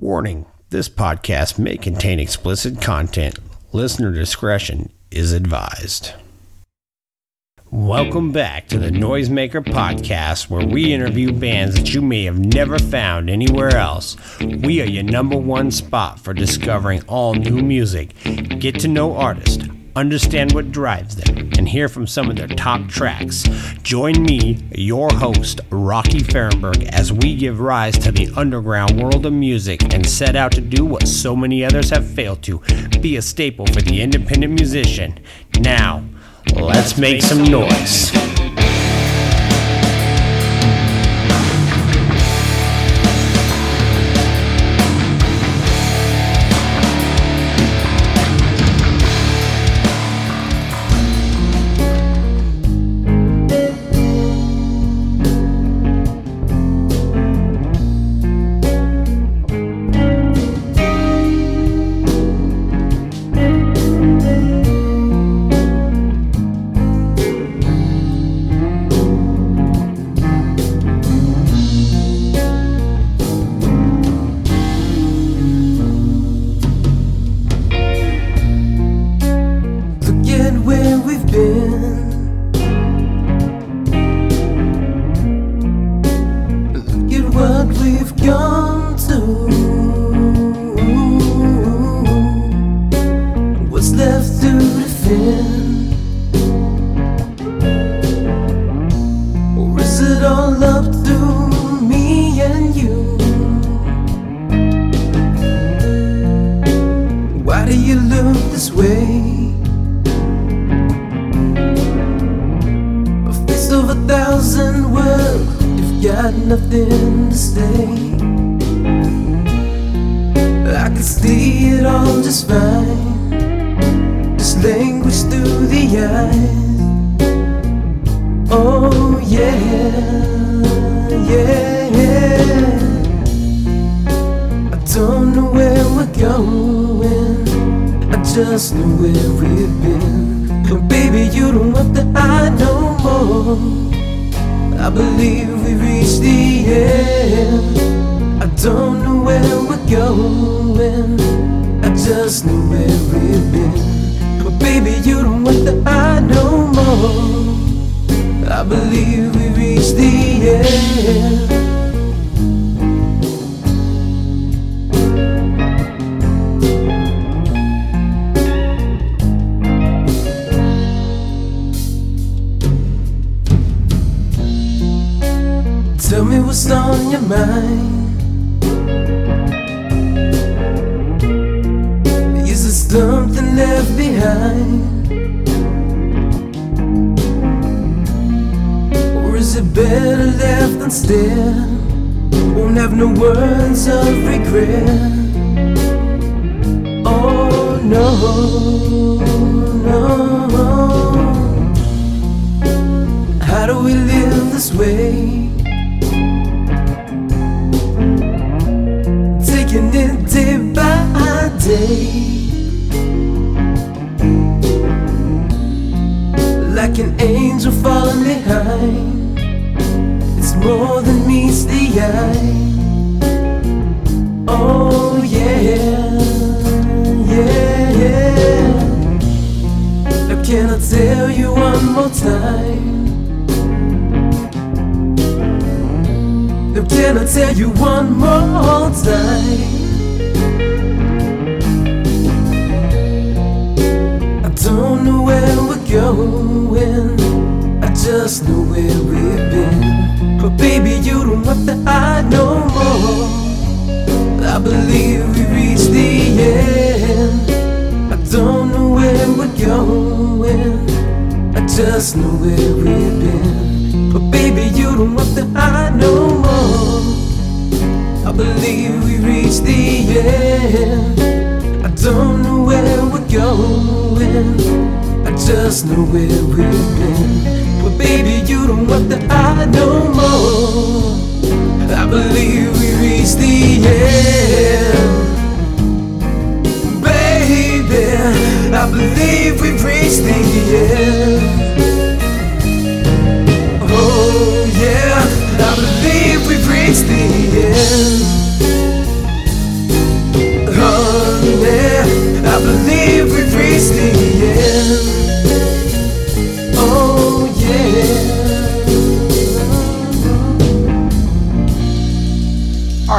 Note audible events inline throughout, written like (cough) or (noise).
Warning this podcast may contain explicit content. Listener discretion is advised. Welcome back to the Noisemaker Podcast, where we interview bands that you may have never found anywhere else. We are your number one spot for discovering all new music. Get to know artists, understand what drives them, and hear from some of their top tracks. Join me, your host, Rocky Ferrenburg, as we give rise to the underground world of music and set out to do what so many others have failed to be a staple for the independent musician. Now, let's make some noise. See it all just fine, just languish through the eyes. Oh, yeah, yeah, yeah. I don't know where we're going. I just know where we've been. But baby, you don't have to hide no more. I believe we reached the end. I don't know where we're going. I just know where we've been. But baby, you don't have to hide no more. I believe we reached the end. Tell me what's on your mind. No words of regret. I just know where we've been. But baby, you don't have to hide no more. I believe we reached the end. I don't know where we're going. I just know where we've been. But baby, you don't have to hide no more. I believe we reached the end. I don't know where we're going just know where we've been. But baby, you don't want the I no more. I believe we reached the end. Baby, I believe we reached the end. Oh, yeah, I believe we reached the end. Oh yeah, I believe we've reached the end. Oh,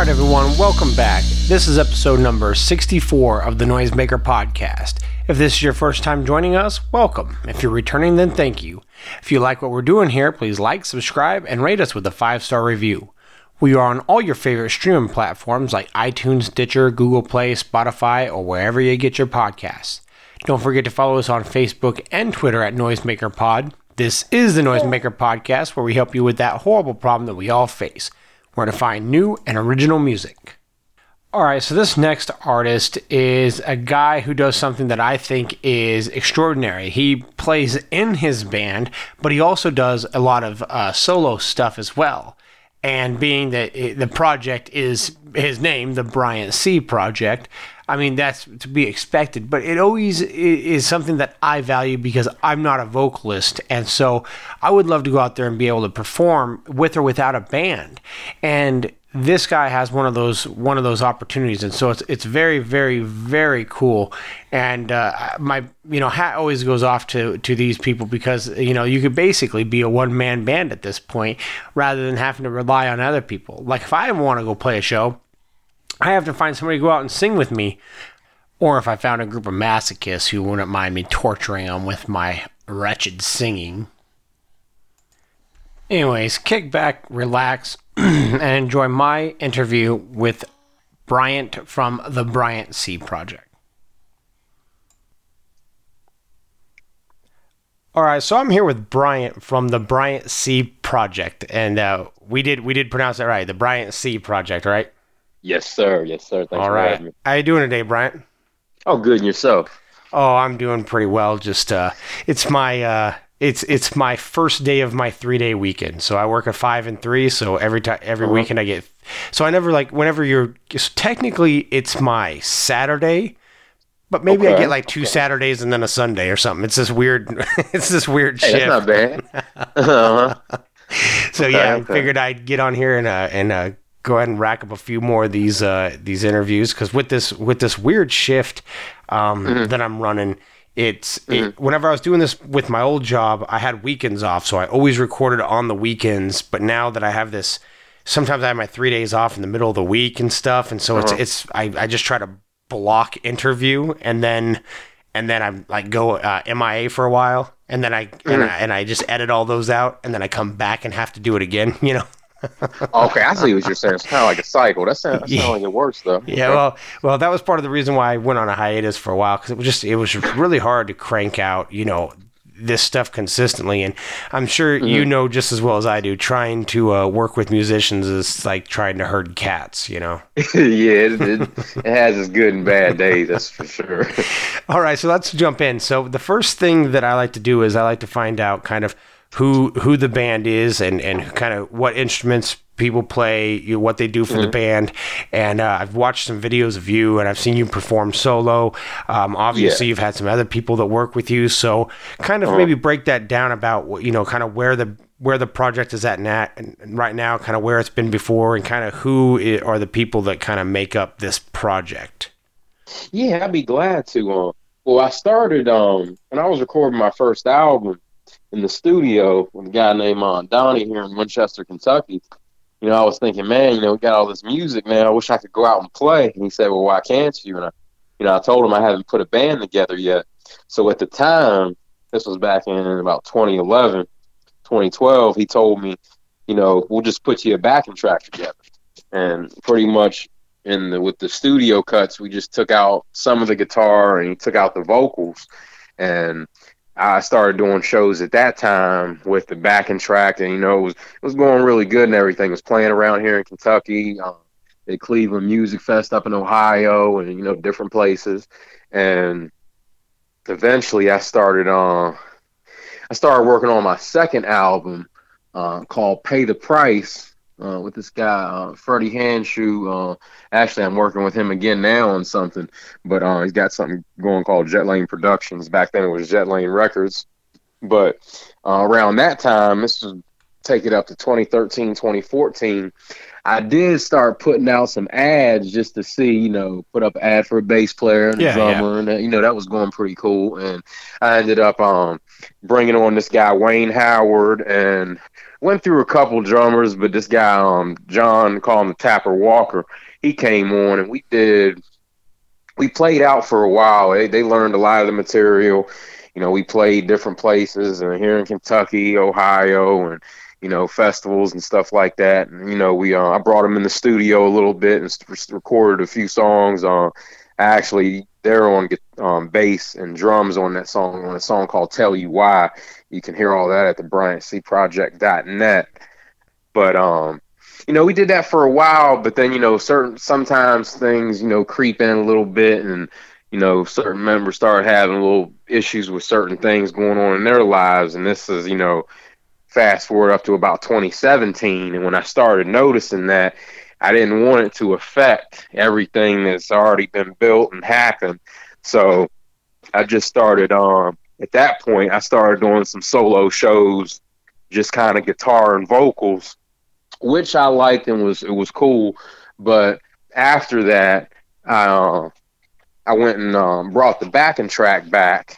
everyone. Welcome back. This is episode number 64 of the Noisemaker Podcast. If this is your first time joining us, welcome. If you're returning, then thank you. If you like what we're doing here, please like, subscribe, and rate us with a five star review. We are on all your favorite streaming platforms like iTunes, Stitcher, Google Play, Spotify, or wherever you get your podcasts. Don't forget to follow us on Facebook and Twitter at Noisemaker Pod. This is the Noisemaker Podcast, where we help you with that horrible problem that we all face where to find new and original music. All right, so this next artist is a guy who does something that I think is extraordinary. He plays in his band, but he also does a lot of uh, solo stuff as well. And being that the project is his name, the Bryant C Project, I mean, that's to be expected, but it always is something that I value because I'm not a vocalist. And so I would love to go out there and be able to perform with or without a band. And this guy has one of those one of those opportunities and so it's it's very very very cool and uh, my you know hat always goes off to to these people because you know you could basically be a one man band at this point rather than having to rely on other people like if i want to go play a show I have to find somebody to go out and sing with me. Or if I found a group of masochists who wouldn't mind me torturing them with my wretched singing. Anyways, kick back, relax, (clears throat) and enjoy my interview with Bryant from the Bryant C Project. All right, so I'm here with Bryant from the Bryant C Project, and uh, we did we did pronounce that right, the Bryant C Project, right? Yes, sir. Yes, sir. Thanks All right. How you doing today, Bryant? Oh, good. And yourself? Oh, I'm doing pretty well. Just uh, it's my uh, it's it's my first day of my three day weekend. So I work at five and three. So every time every uh-huh. weekend I get. So I never like whenever you're technically it's my Saturday. But maybe okay. I get like two okay. Saturdays and then a Sunday or something. It's this weird. (laughs) it's this weird hey, shift. That's not bad. (laughs) uh-huh. so okay, yeah, I figured I'd get on here and uh, and uh, go ahead and rack up a few more of these uh, these interviews because with this with this weird shift um, mm-hmm. that I'm running, it's mm-hmm. it, whenever I was doing this with my old job, I had weekends off, so I always recorded on the weekends. But now that I have this, sometimes I have my three days off in the middle of the week and stuff, and so uh-huh. it's it's I, I just try to block interview and then and then I'm like go uh, MIA for a while, and then I, mm-hmm. and I and I just edit all those out, and then I come back and have to do it again, (laughs) you know okay, I see what you're saying. It's kind of like a cycle. That sounds, that yeah. like it works though. (laughs) Yeah, well, well, that was part of the reason why I went on a hiatus for a while because it was just it was really hard to crank out, you know, this stuff consistently. And I'm sure mm-hmm. you know just as well as I do, trying to uh, work with musicians is like trying to herd cats, you know? (laughs) yeah, it, it, it, has its good and bad days, that's for sure. (laughs) All right, so let's jump in. So the first thing that I like to do is I like to find out kind of who who the band is and and kind of what instruments people play, you know, what they do for mm-hmm. the band. And uh, I've watched some videos of you, and I've seen you perform solo. Um, obviously, yeah. you've had some other people that work with you, so kind of uh-huh. maybe break that down about you know, kind of where the where the project is at now, and right now, kind of where it's been before, and kind of who are the people that kind of make up this project. Yeah, I'd be glad to. Uh, well, I started um, when I was recording my first album in the studio with a guy named uh, Donnie here in Winchester, Kentucky. You know, I was thinking, man, you know, we got all this music, man. I wish I could go out and play. And he said, well, why can't you? And I, you know, I told him I haven't put a band together yet. So at the time, this was back in about 2011, 2012, he told me, you know, we'll just put you a backing track together. And pretty much in the, with the studio cuts, we just took out some of the guitar and he took out the vocals. And I started doing shows at that time with the backing track, and you know it was it was going really good and everything. Was playing around here in Kentucky, um, at Cleveland Music Fest up in Ohio, and you know different places. And eventually, I started on. Uh, I started working on my second album uh, called "Pay the Price," uh, with this guy uh, Freddie Handshoe. Uh, actually, I'm working with him again now on something, but uh, he's got something going called Jet Lane Productions. Back then, it was Jet Lane Records. But uh, around that time, this was take it up to 2013, 2014. I did start putting out some ads just to see, you know, put up an ad for a bass player and a drummer, yeah. and that, you know that was going pretty cool. And I ended up um bringing on this guy Wayne Howard and went through a couple drummers, but this guy, um, John, called him Tapper Walker, he came on and we did we played out for a while. They, they learned a lot of the material. You know, we played different places and here in Kentucky, Ohio, and you know festivals and stuff like that. And you know, we uh, I brought them in the studio a little bit and recorded a few songs. Uh, actually, they're on um, bass and drums on that song on a song called "Tell You Why." You can hear all that at the BryantCProject.net. But um, you know, we did that for a while, but then, you know, certain sometimes things, you know, creep in a little bit and, you know, certain members start having little issues with certain things going on in their lives. And this is, you know, fast forward up to about 2017. And when I started noticing that, I didn't want it to affect everything that's already been built and happened. So I just started, um, at that point, I started doing some solo shows, just kind of guitar and vocals which I liked and was it was cool. But after that, I uh, I went and um, brought the backing track back,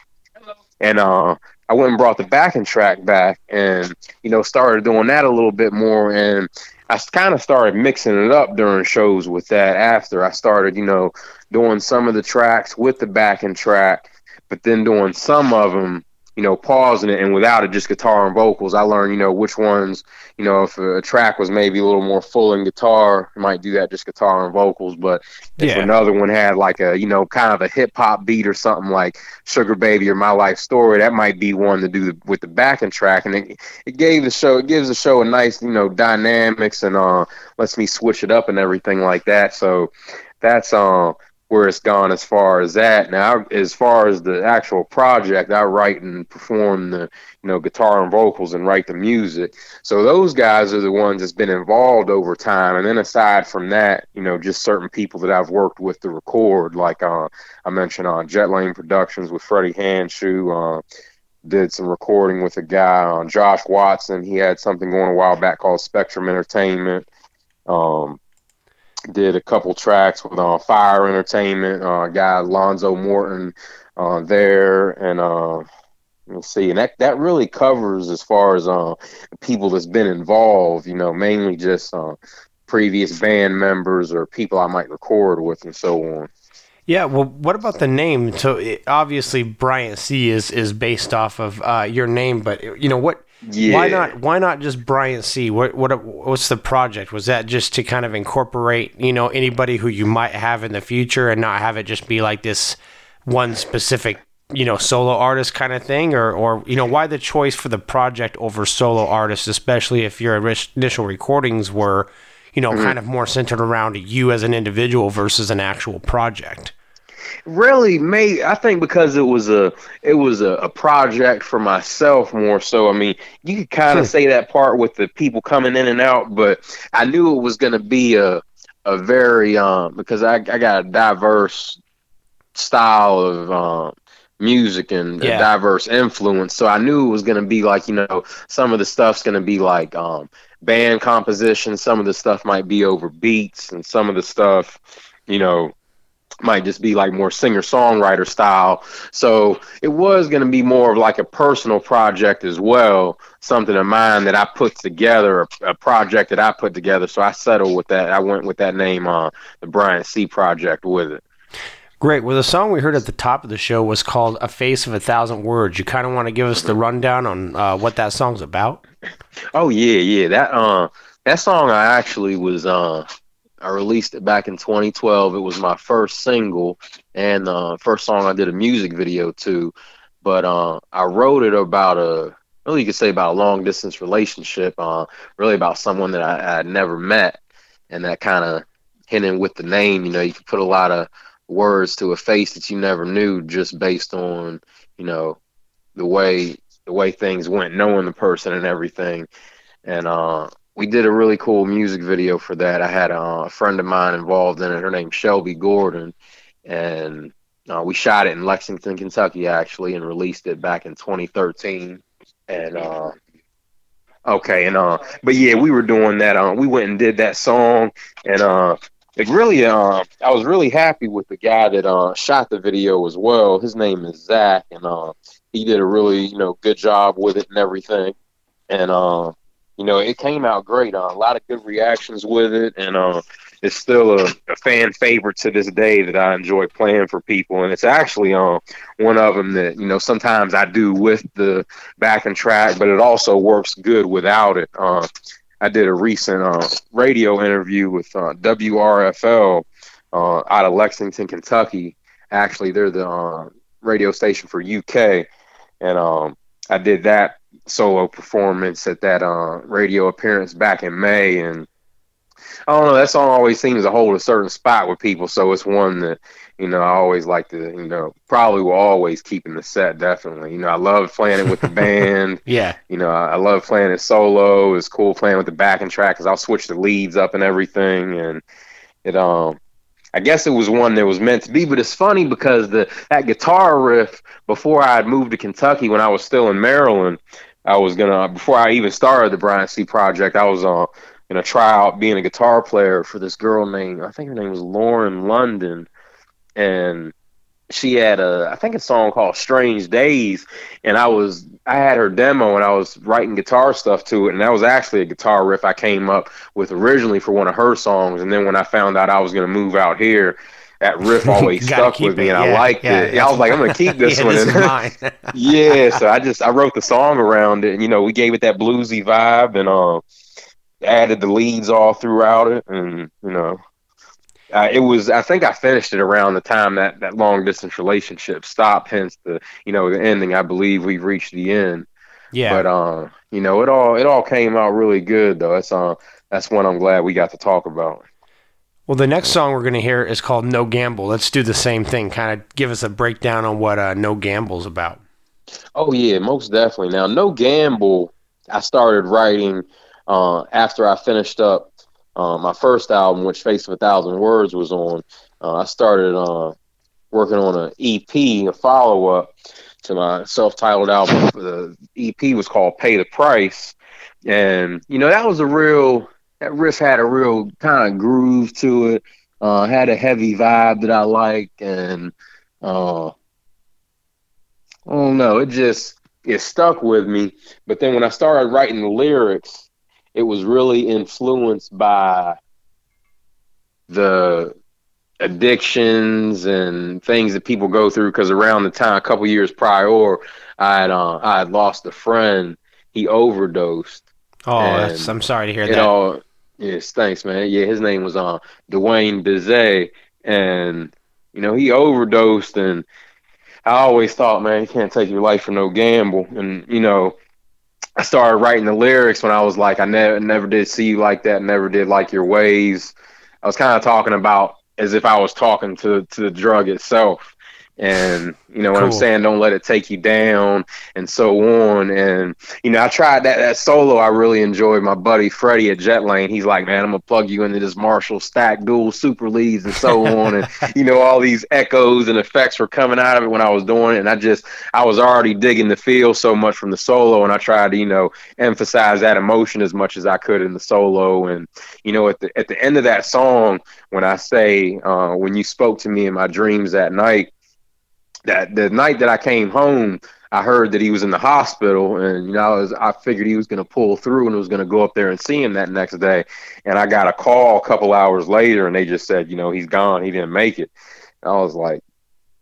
and uh, I went and brought the backing track back, and you know started doing that a little bit more, and I kind of started mixing it up during shows with that. After I started, you know, doing some of the tracks with the backing track, but then doing some of them you know, pausing it and without it, just guitar and vocals. I learned, you know, which ones, you know, if a track was maybe a little more full in guitar, I might do that just guitar and vocals. But if yeah. another one had like a, you know, kind of a hip hop beat or something like Sugar Baby or My Life Story, that might be one to do with the backing track. And it, it gave the show, it gives the show a nice, you know, dynamics and uh lets me switch it up and everything like that. So that's um. Uh, where it's gone as far as that. Now, as far as the actual project, I write and perform the you know guitar and vocals and write the music. So those guys are the ones that's been involved over time. And then aside from that, you know, just certain people that I've worked with to record, like uh, I mentioned on uh, Jet Lane Productions with Freddie Handshoe. Uh, did some recording with a guy on uh, Josh Watson. He had something going a while back called Spectrum Entertainment. Um, did a couple tracks with uh, Fire Entertainment, uh, guy Lonzo Morton uh, there, and uh, let's see, and that that really covers as far as uh, people that's been involved. You know, mainly just uh, previous band members or people I might record with, and so on. Yeah, well, what about the name? So it, obviously, Bryant C is is based off of uh, your name, but you know what? Yeah. Why not? Why not just Bryant C? What what what's the project? Was that just to kind of incorporate you know anybody who you might have in the future and not have it just be like this one specific you know solo artist kind of thing, or or you know why the choice for the project over solo artists, especially if your initial recordings were you know mm-hmm. kind of more centered around you as an individual versus an actual project really may I think because it was a it was a, a project for myself more so. I mean, you could kind of say that part with the people coming in and out, but I knew it was going to be a a very um because I I got a diverse style of um music and yeah. diverse influence. So I knew it was going to be like, you know, some of the stuff's going to be like um, band composition. Some of the stuff might be over beats, and some of the stuff, you know, might just be like more singer songwriter style. So it was going to be more of like a personal project as well, something of mine that I put together, a, a, project that I put together. So I settled with that. I went with that name on uh, the Bryant C project with it. Great. Well, the song we heard at the top of the show was called "A Face of a Thousand Words." You kind of want to give us the rundown on uh, what that song's about? Oh yeah, yeah. That uh, that song I actually was uh I released it back in 2012. It was my first single and the uh, first song I did a music video to. But uh, I wrote it about a, really you could say about a long distance relationship, uh, really about someone that I, had never met. And that kind of hinting with the name, you know, you could put a lot of words to a face that you never knew just based on, you know, the way the way things went, knowing the person and everything. And uh, we did a really cool music video for that. I had uh, a friend of mine involved in it. Her name's Shelby Gordon, and uh, we shot it in Lexington, Kentucky, actually, and released it back in 2013. And uh, okay, and uh, but yeah, we were doing that. Uh, we went and did that song, and uh, it really, uh, I was really happy with the guy that uh shot the video as well. His name is Zach, and uh, he did a really, you know, good job with it and everything. And uh, you know, it came out great. Uh, a lot of good reactions with it, and uh, it's still a, a, fan favorite to this day that I enjoy playing for people, and it's actually um one of them that you know sometimes I do with the backing track, but it also works good without it. Uh, I did a recent uh, radio interview with uh, WRFL uh, out of Lexington, Kentucky. Actually, they're the uh, radio station for UK, and um, I did that solo performance at that uh, radio appearance back in May, and I don't know. That song always seems to hold a certain spot with people, so it's one that you know I always like to you know probably will always keep in the set. Definitely, you know I love playing it with the (laughs) band. yeah, you know I, I love playing it solo. It's cool playing with the backing track because I'll switch the leads up and everything, and it um I guess it was one that was meant to be, but it's funny because the that guitar riff before I had moved to Kentucky when I was still in Maryland, I was gonna before I even started the Bryant C. Project, I was uh, gonna try out being a guitar player for this girl named I think her name was Lauren London, and she had a I think a song called Strange Days, and I was I had her demo and I was writing guitar stuff to it, and that was actually a guitar riff I came up with originally for one of her songs, and then when I found out I was gonna move out here. That riff (laughs) always stuck with me, and yeah, I liked yeah, it. I was like, I'm gonna keep (laughs) this yeah, one. This is And- mine. (laughs) yeah, so I just I wrote the song around it, and you know we gave it that bluesy vibe, and um added the leads all throughout it, and you know uh, it was I think I finished it around the time that that long distance relationship stopped. Hence the you know the ending. I believe we've reached the end, yeah. but um you know it all it all came out really good though. That's uh that's one I'm glad we got to talk about. Well, the next song we're going to hear is called No Gamble. Let's do the same thing. Kind of give us a breakdown on what uh, No Gamble's about. Oh yeah, most definitely. Now, No Gamble, I started writing uh, after I finished up uh, my first album, which Face of a Thousand Words was on. Uh, I started uh, working on an EP, a follow up to my self titled album. The EP was called Pay the Price, and you know that was a real that riff had a real kind of groove to it. Uh, had a heavy vibe that I like, and uh, I don't know, it just it stuck with me. But then when I started writing the lyrics, it was really influenced by the addictions and things that people go through. Because around the time, a couple years prior, I had uh, I had lost a friend. He overdosed. Oh, that's, I'm sorry to hear that. all yes, thanks, man. Yeah, his name was uh Dwayne Bizet, and you know he overdosed, and I always thought, man, you can't take your life for no gamble, and you know. I started writing the lyrics when I was like, I never never did see you like that, never did like your ways. I was kind of talking about as if I was talking to to the drug itself. And you know what I'm saying? Don't let it take you down, and so on. And you know, I tried that that solo. I really enjoyed. My buddy Freddie at Jet Lane. He's like, man, I'm gonna plug you into this Marshall stack dual super leads and so on. And (laughs) you know, all these echoes and effects were coming out of it when I was doing it. And I just, I was already digging the feel so much from the solo, and I tried to, you know, emphasize that emotion as much as I could in the solo. And you know, at the at the end of that song, when I say, uh, when you spoke to me in my dreams that night, that the night that I came home, I heard that he was in the hospital, and you know, I was I figured he was going to pull through and was going to go up there and see him that next day. And I got a call a couple hours later, and they just said, you know, he's gone. He didn't make it. I was like,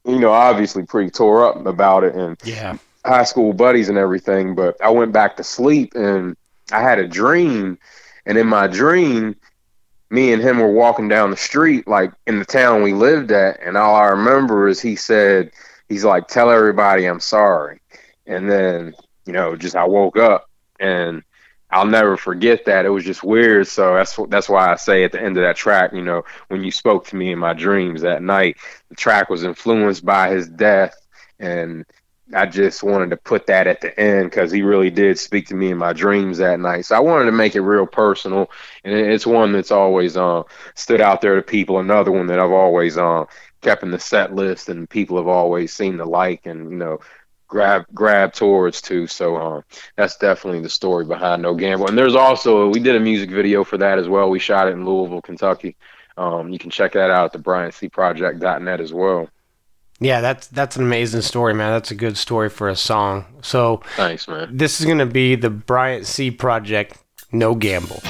you know, obviously pretty tore up about it, and Yeah. high school buddies and everything. But I went back to sleep, and I had a dream, and in my dream, me and him were walking down the street, like in the town we lived at, and all I remember is he said, he's like, "Tell everybody I'm sorry," and then you know, just I woke up and. I'll never forget that. It was just weird. So that's that's why I say at the end of that track, you know, when you spoke to me in my dreams that night, the track was influenced by his death, and I just wanted to put that at the end because he really did speak to me in my dreams that night. So I wanted to make it real personal, and it's one that's always uh, stood out there to people. Another one that I've always uh, kept in the set list, and people have always seemed to like and you know grab grab towards too. So uh, that's definitely the story behind No Gamble. And there's also we did a music video for that as well. We shot it in Louisville, Kentucky. Um, you can check that out at the BryantCProject.net as well. Yeah, that's that's an amazing story, man. That's a good story for a song. So Thanks, man. this is gonna be the Bryant C Project, No Gamble.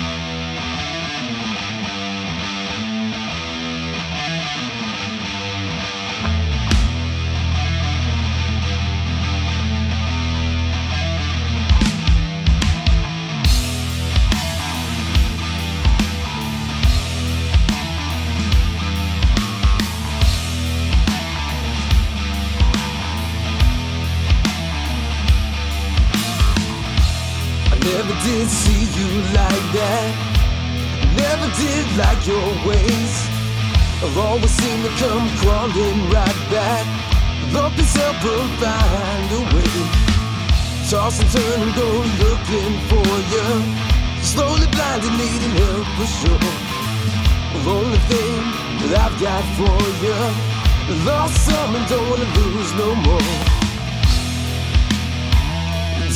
Come crawling right back. This help will find a way. Toss and turn and go looking for you. Slowly blinded, needing help for sure. The only thing that I've got for you. Lost some and don't wanna lose no more.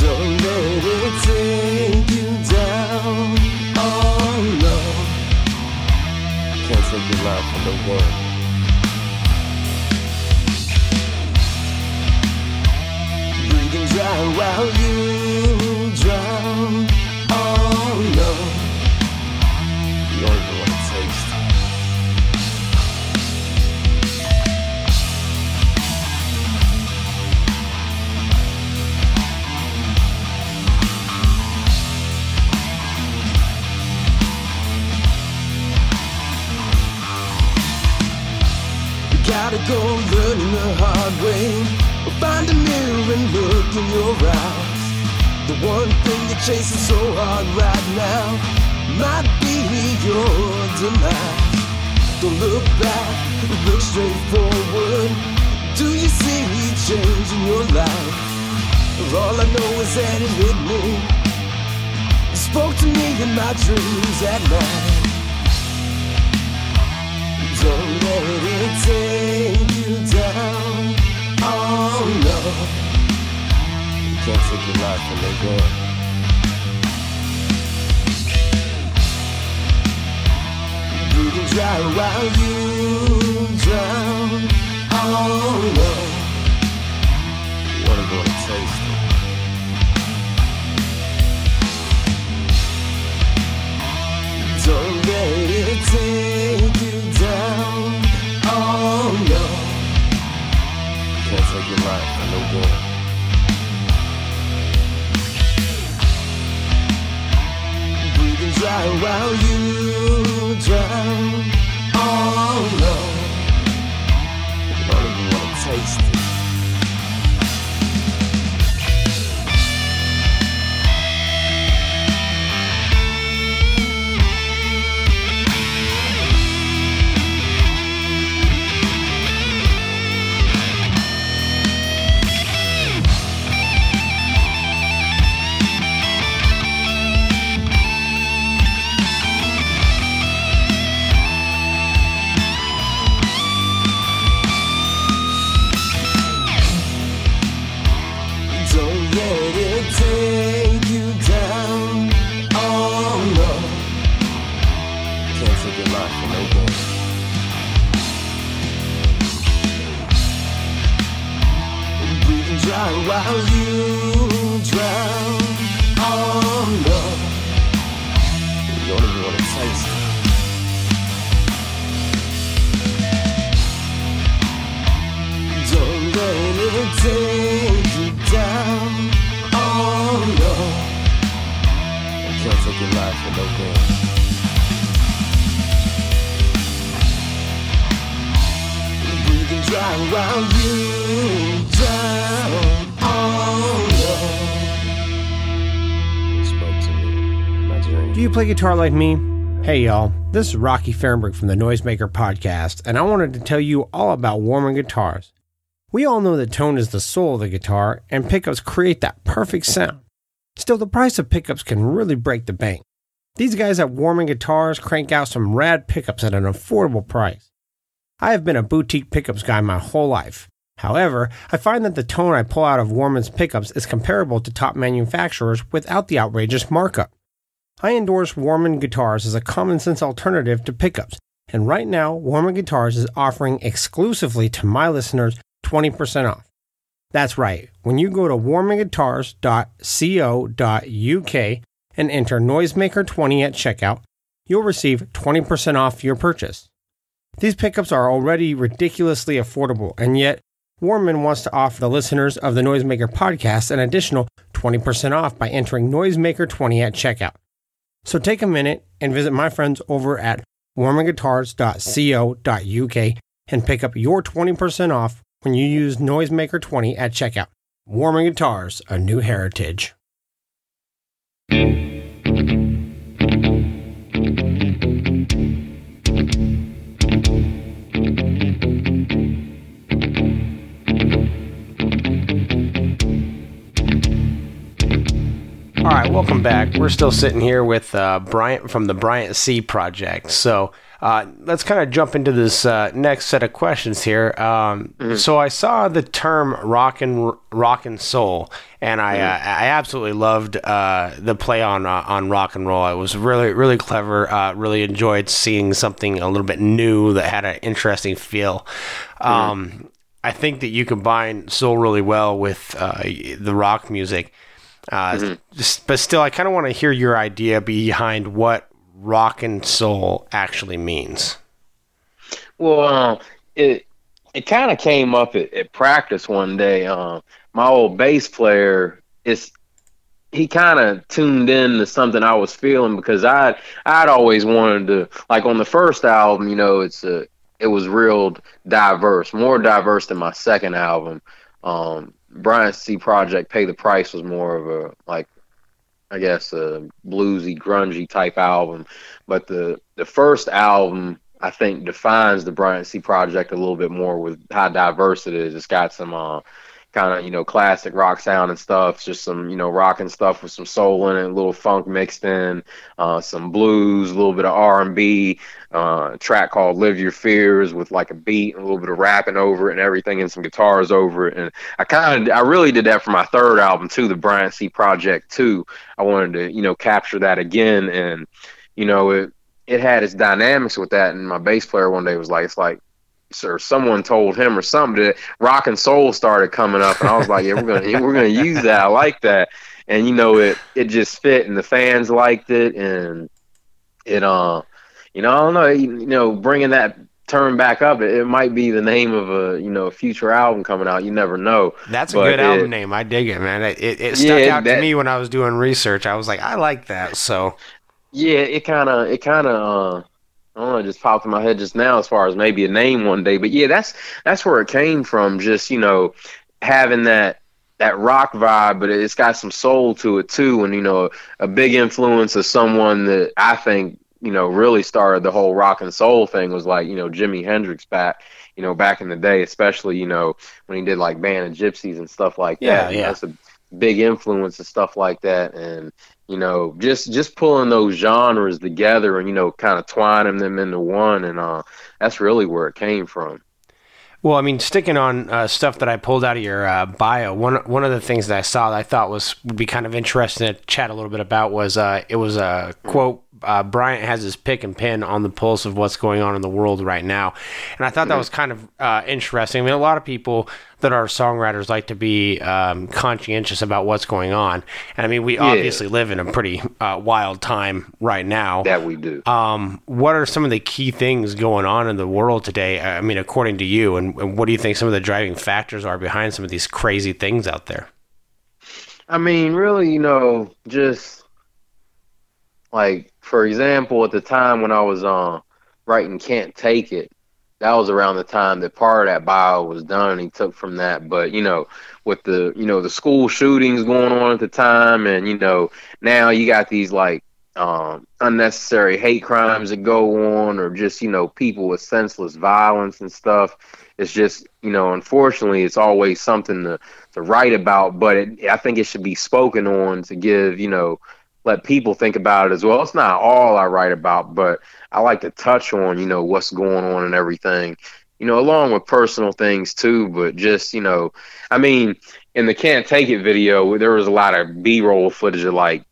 Don't let it take you down. Oh no. Can't take your life from no one. Breathing dry while you drown. Oh no. You don't even want to taste. You gotta go learning the hard way. Find a mirror and look in your eyes. The one thing you're chasing so hard right now might be your demise. Don't look back, look straight forward. Do you see change in your life? All I know is that it hit me. It Spoke to me in my dreams at night. Don't let it take you down. Oh. You can't take your life from no one. Breathing dry while you drown. Oh no. You even want to taste it. Don't let it take you down. While you drown. Take you down. Oh no. You can't take your life from no one. Breathing dry while you drown. Oh You spoke to me. in My dream. Do you play guitar like me? Hey y'all, this is Rocky Ferrenburg from the Noisemaker Podcast, and I wanted to tell you all about Warman Guitars. We all know that tone is the soul of the guitar, and pickups create that perfect sound. Still, the price of pickups can really break the bank. These guys at Warman Guitars crank out some rad pickups at an affordable price. I have been a boutique pickups guy my whole life. However, I find that the tone I pull out of Warman's pickups is comparable to top manufacturers without the outrageous markup. I endorse Warman Guitars as a common sense alternative to pickups, and right now, Warman Guitars is offering exclusively to my listeners 20% off. That's right, when you go to warmanguitars.co.uk and enter Noisemaker20 at checkout, you'll receive 20% off your purchase. These pickups are already ridiculously affordable, and yet Warman wants to offer the listeners of the Noisemaker podcast an additional 20% off by entering Noisemaker20 at checkout. So take a minute and visit my friends over at warmanguitars.co.uk and pick up your 20% off when you use Noisemaker 20 at checkout. Warman guitars, a new heritage. All right, welcome back. We're still sitting here with uh, Bryant from the Bryant C Project. So, uh, let's kind of jump into this uh, next set of questions here. Um, mm-hmm. So I saw the term rock and rock and soul, and I mm-hmm. I absolutely loved uh, the play on uh, on rock and roll. It was really really clever. Uh, really enjoyed seeing something a little bit new that had an interesting feel. Mm-hmm. Um, I think that you combine soul really well with the rock music. Uh, mm-hmm. but still, I kind of want to hear your idea behind what rock and soul actually means? Well, uh, it it kind of came up at, at, practice one day. Uh, my old bass player is he kind of tuned in to something I was feeling because I I'd always wanted to like on the first album, you know, it's a it was real diverse, more diverse than my second album. Um, Bryant C Project Pay the Price was more of a like I guess a bluesy, grungy type album. But the the first album I think defines the Bryant C project a little bit more with how diverse it is. It's got some uh, kind of you know classic rock sound and stuff. Just some you know rock and stuff with some soul in it, a little funk mixed in, uh, some blues, a little bit of R and B. Uh, track called "Live Your Fears" with like a beat and a little bit of rapping over it and everything, and some guitars over it. And I kind of I really did that for my third album too, the Bryant C Project too. I wanted to you know capture that again, and you know it it had its dynamics with that. And my bass player one day was like, it's like or someone told him or something that rock and soul started coming up and I was like, yeah, we're gonna we're gonna use that. I like that. And you know it it just fit and the fans liked it and it uh you know I don't know you, know bringing that term back up it, it, might be the name of a you know a future album coming out. You never know. That's a good it, album name. I dig it man. It, it, stuck yeah, out that, to me when i was doing research. I was like i like that so yeah it kind of it kind of uh I don't know, it just popped in my head just now as far as maybe a name one day. But yeah, that's that's where it came from. Just you know, having that that rock vibe, but it's got some soul to it too. And you know, a big influence of someone that I think you know really started the whole rock and soul thing was like you know Jimi Hendrix back you know back in the day, especially you know when he did like Band of Gypsys and stuff like yeah, that. Yeah, a big influence and stuff like that. And you know, just just pulling those genres together and you know, kind of twining them into one, and uh, that's really where it came from. Well, I mean, sticking on uh, stuff that I pulled out of your uh, bio, one one of the things that I saw that I thought was would be kind of interesting to chat a little bit about was uh, it was a quote uh, Bryant has his pick and pin on the pulse of what's going on in the world right now. And I thought that was kind of uh, interesting. I mean, a lot of people that are songwriters like to be um, conscientious about what's going on. And I mean, we yeah. obviously live in a pretty uh, wild time right now. That we do. Um, what are some of the key things going on in the world today? I mean, according to you, and, and what do you think some of the driving factors are behind some of these crazy things out there? I mean, really, you know, just like for example, at the time when I was uh, writing Can't Take It, that was around the time that part of that bio was done and he took from that. But, you know, with the, you know, the school shootings going on at the time and, you know, now you got these like um, unnecessary hate crimes that go on or just, you know, people with senseless violence and stuff. It's just, you know, unfortunately, it's always something to, to write about, but it, I think it should be spoken on to give, you know, let people think about it as well. It's not all I write about, but I like to touch on, you know, what's going on and everything, you know, along with personal things too. But just, you know, I mean, in the Can't Take It video, there was a lot of B roll footage of like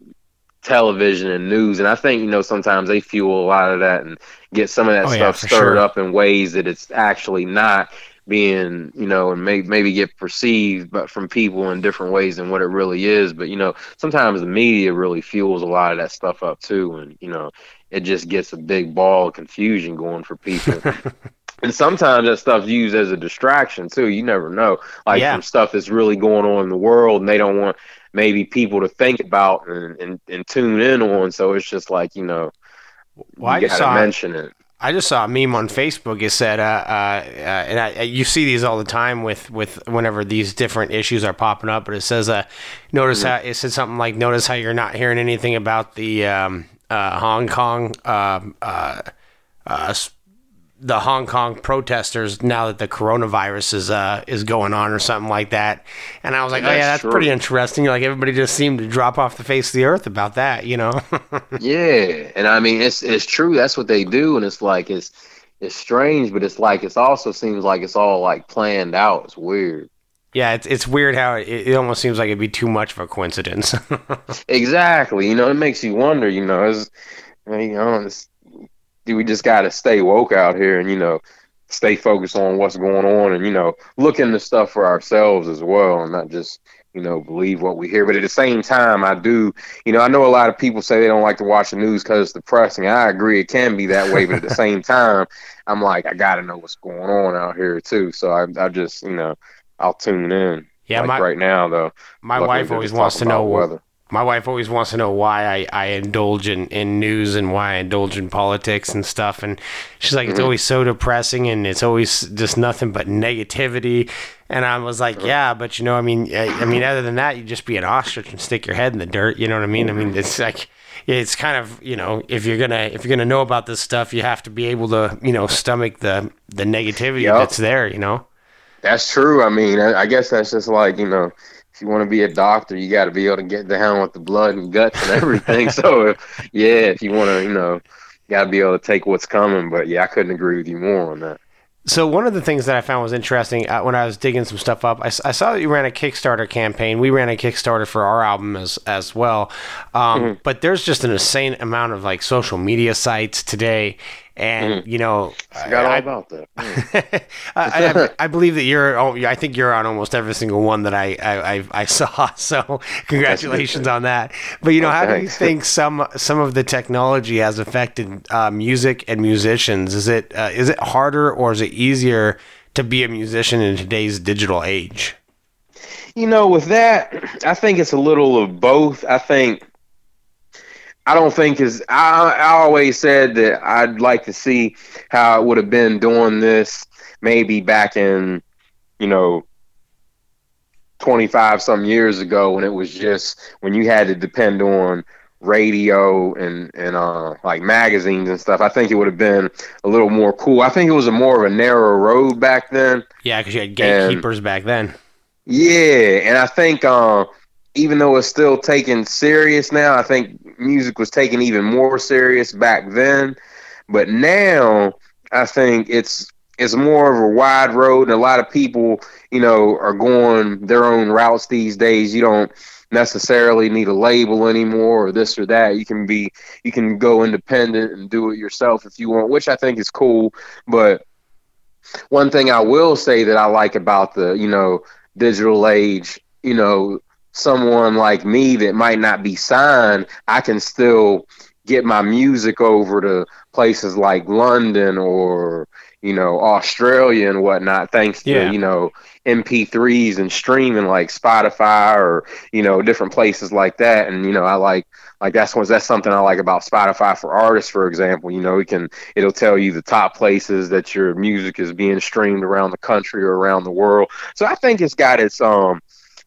television and news. And I think, you know, sometimes they fuel a lot of that and get some of that oh, stuff yeah, stirred sure. up in ways that it's actually not being, you know, and may, maybe get perceived but from people in different ways than what it really is. But, you know, sometimes the media really fuels a lot of that stuff up too. And, you know, it just gets a big ball of confusion going for people. (laughs) and sometimes that stuff's used as a distraction too. You never know. Like yeah. some stuff that's really going on in the world and they don't want maybe people to think about and, and, and tune in on. So it's just like, you know, well, you saw mention it. I just saw a meme on Facebook. It said, uh, uh, uh, and I, you see these all the time with, with whenever these different issues are popping up. But it says, uh, notice mm-hmm. how it said something like, notice how you're not hearing anything about the um, uh, Hong Kong um, uh, the Hong Kong protesters now that the coronavirus is uh is going on or something like that. And I was like, oh yeah, That's that's true. pretty interesting. Like everybody just seemed to drop off the face of the earth about that, you know. (laughs) Yeah, and I mean it's it's true. That's what they do, and it's like it's it's strange, but it's like it's also seems like it's all like planned out. It's weird. yeah, it's it's weird how it, it almost seems like it'd be too much of a coincidence. (laughs) Exactly. You know, it makes you wonder. You know, is you know, it's, we just got to stay woke out here and you know stay focused on what's going on and you know look into stuff for ourselves as well and not just you know believe what we hear. But at the same time, I do. You know, I know a lot of people say they don't like to watch the news because it's depressing. I agree, it can be that way, but at the same (laughs) time, I'm like, I got to know what's going on out here too. So I, I just you know, I'll tune in. yeah, like my right now though. my wife always wants to know weather. My wife always wants to know why I, I indulge in, in news and why I indulge in politics and stuff. And she's like, it's Mhm. always so depressing and it's always just nothing but negativity. And I was like, yeah, but you know, I mean, I, I mean, other than that, you just be an ostrich and stick your head in the dirt. You know what I mean? I mean, it's like, it's kind of, you know, if you're gonna if you're gonna know about this stuff, you have to be able to, you know, stomach the the negativity Yup. that's there. You know? That's true. I mean, I, I guess that's just like you know, if you want to be a doctor, you got to be able to get down with the blood and guts and everything. (laughs) so, if, yeah, if you want to, you know, got to be able to take what's coming. But yeah, I couldn't agree with you more on that. So one of the things that I found was interesting uh, when I was digging some stuff up, I saw that you ran a Kickstarter campaign. We ran a Kickstarter for our album as as well. Um, Mm-hmm. But there's just an insane amount of like social media sites today, and you know, I forgot all I, about that. (laughs) Mm. I, I, I believe that you're. oh, I think you're on almost every single one that I I, I, I (laughs) saw. So congratulations on that. But you know, Oh, how do you (laughs) think some some of the technology has affected uh, music and musicians? Is it uh, is it harder or is it easier to be a musician in today's digital age? You know, with that, I think it's a little of both. I think I don't think is I, I always said that I'd like to see how it would have been doing this maybe back in, you know, 25 some years ago when it was just when you had to depend on radio and and uh like magazines and stuff. I think it would have been a little more cool. I think it was a more of a narrow road back then. Yeah, because you had gatekeepers back then. Yeah, and I think uh, even though it's still taken serious now, I think music was taken even more serious back then. But now, I think it's it's more of a wide road, and a lot of people, you know, are going their own routes these days. You don't necessarily need a label anymore or this or that. You can be you can go independent and do it yourself if you want, which I think is cool. But one thing I will say that I like about the, you know, digital age, you know, someone like me that might not be signed, I can still get my music over to places like London or, you know, Australia and whatnot, thanks Yeah. to, you know, MP3s and streaming like Spotify or, you know, different places like that. And, you know, I like like that's what that's something I like about Spotify for artists, for example. You know, it can it'll tell you the top places that your music is being streamed around the country or around the world. So I think it's got its um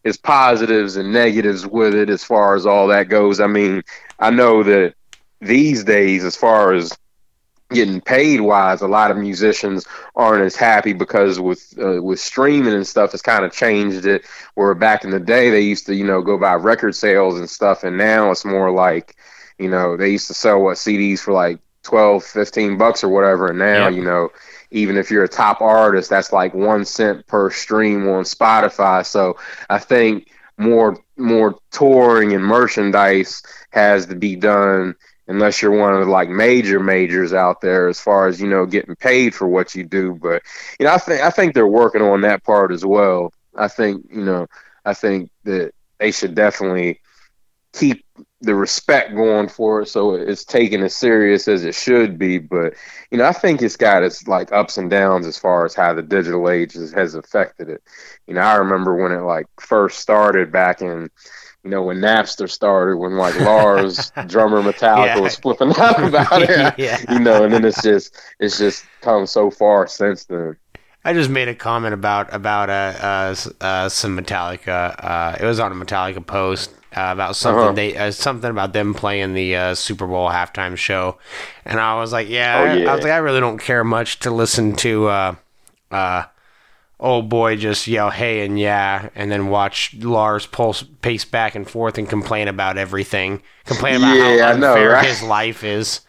its positives and negatives with it as far as all that goes. I mean, I know that these days, as far as getting paid wise, a lot of musicians aren't as happy because with uh, with streaming and stuff, it's kind of changed it. Where back in the day, they used to you know go by record sales and stuff, and now it's more like you know they used to sell what CDs for like 12, 15 bucks or whatever, and now Yep. you know even if you're a top artist, that's like one cent per stream on Spotify. So I think more more touring and merchandise has to be done unless you're one of the like major majors out there as far as you know getting paid for what you do but you know i think i think they're working on that part as well i think you know i think that they should definitely keep the respect going for it so it's taken as serious as it should be but you know i think it's got its like ups and downs as far as how the digital age has, has affected it you know i remember when it like first started back in you know, when Napster started, when like Lars, (laughs) drummer Metallica, Yeah. was flipping (laughs) out about it, (laughs) Yeah. you know, and then it's just it's just come so far since then. I just made a comment about about uh, uh, uh some Metallica. Uh, it was on a Metallica post uh, about something uh-huh. they uh, something about them playing the uh, Super Bowl halftime show, and I was like, yeah, oh, yeah. I, was like, I really don't care much to listen to uh, uh, old boy just yell hey and yeah, and then watch Lars pulse pace back and forth and complain about everything, complain about yeah, how unfair know, right? his life is.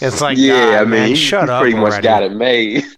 It's like, yeah, I mean, man, shut up. Pretty already. much got it made. (laughs)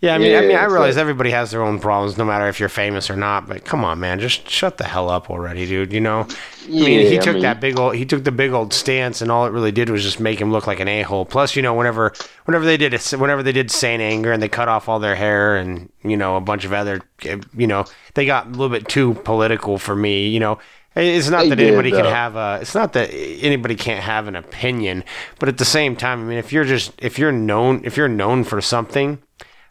Yeah, I mean, yeah, I mean, I realize like, everybody has their own problems, no matter if you're famous or not. But come on, man, just shut the hell up already, dude. You know, yeah, I mean, he took I mean, that big old, he took the big old stance, and all it really did was just make him look like an a hole. Plus, you know, whenever, whenever they did, it, whenever they did Saint Anger, and they cut off all their hair, and you know, a bunch of other, eh, you know, they got a little bit too political for me. You know, it's not that did, anybody though. can have a. It's not that anybody can't have an opinion, but at the same time, I mean, if you're just if you're known if you're known for something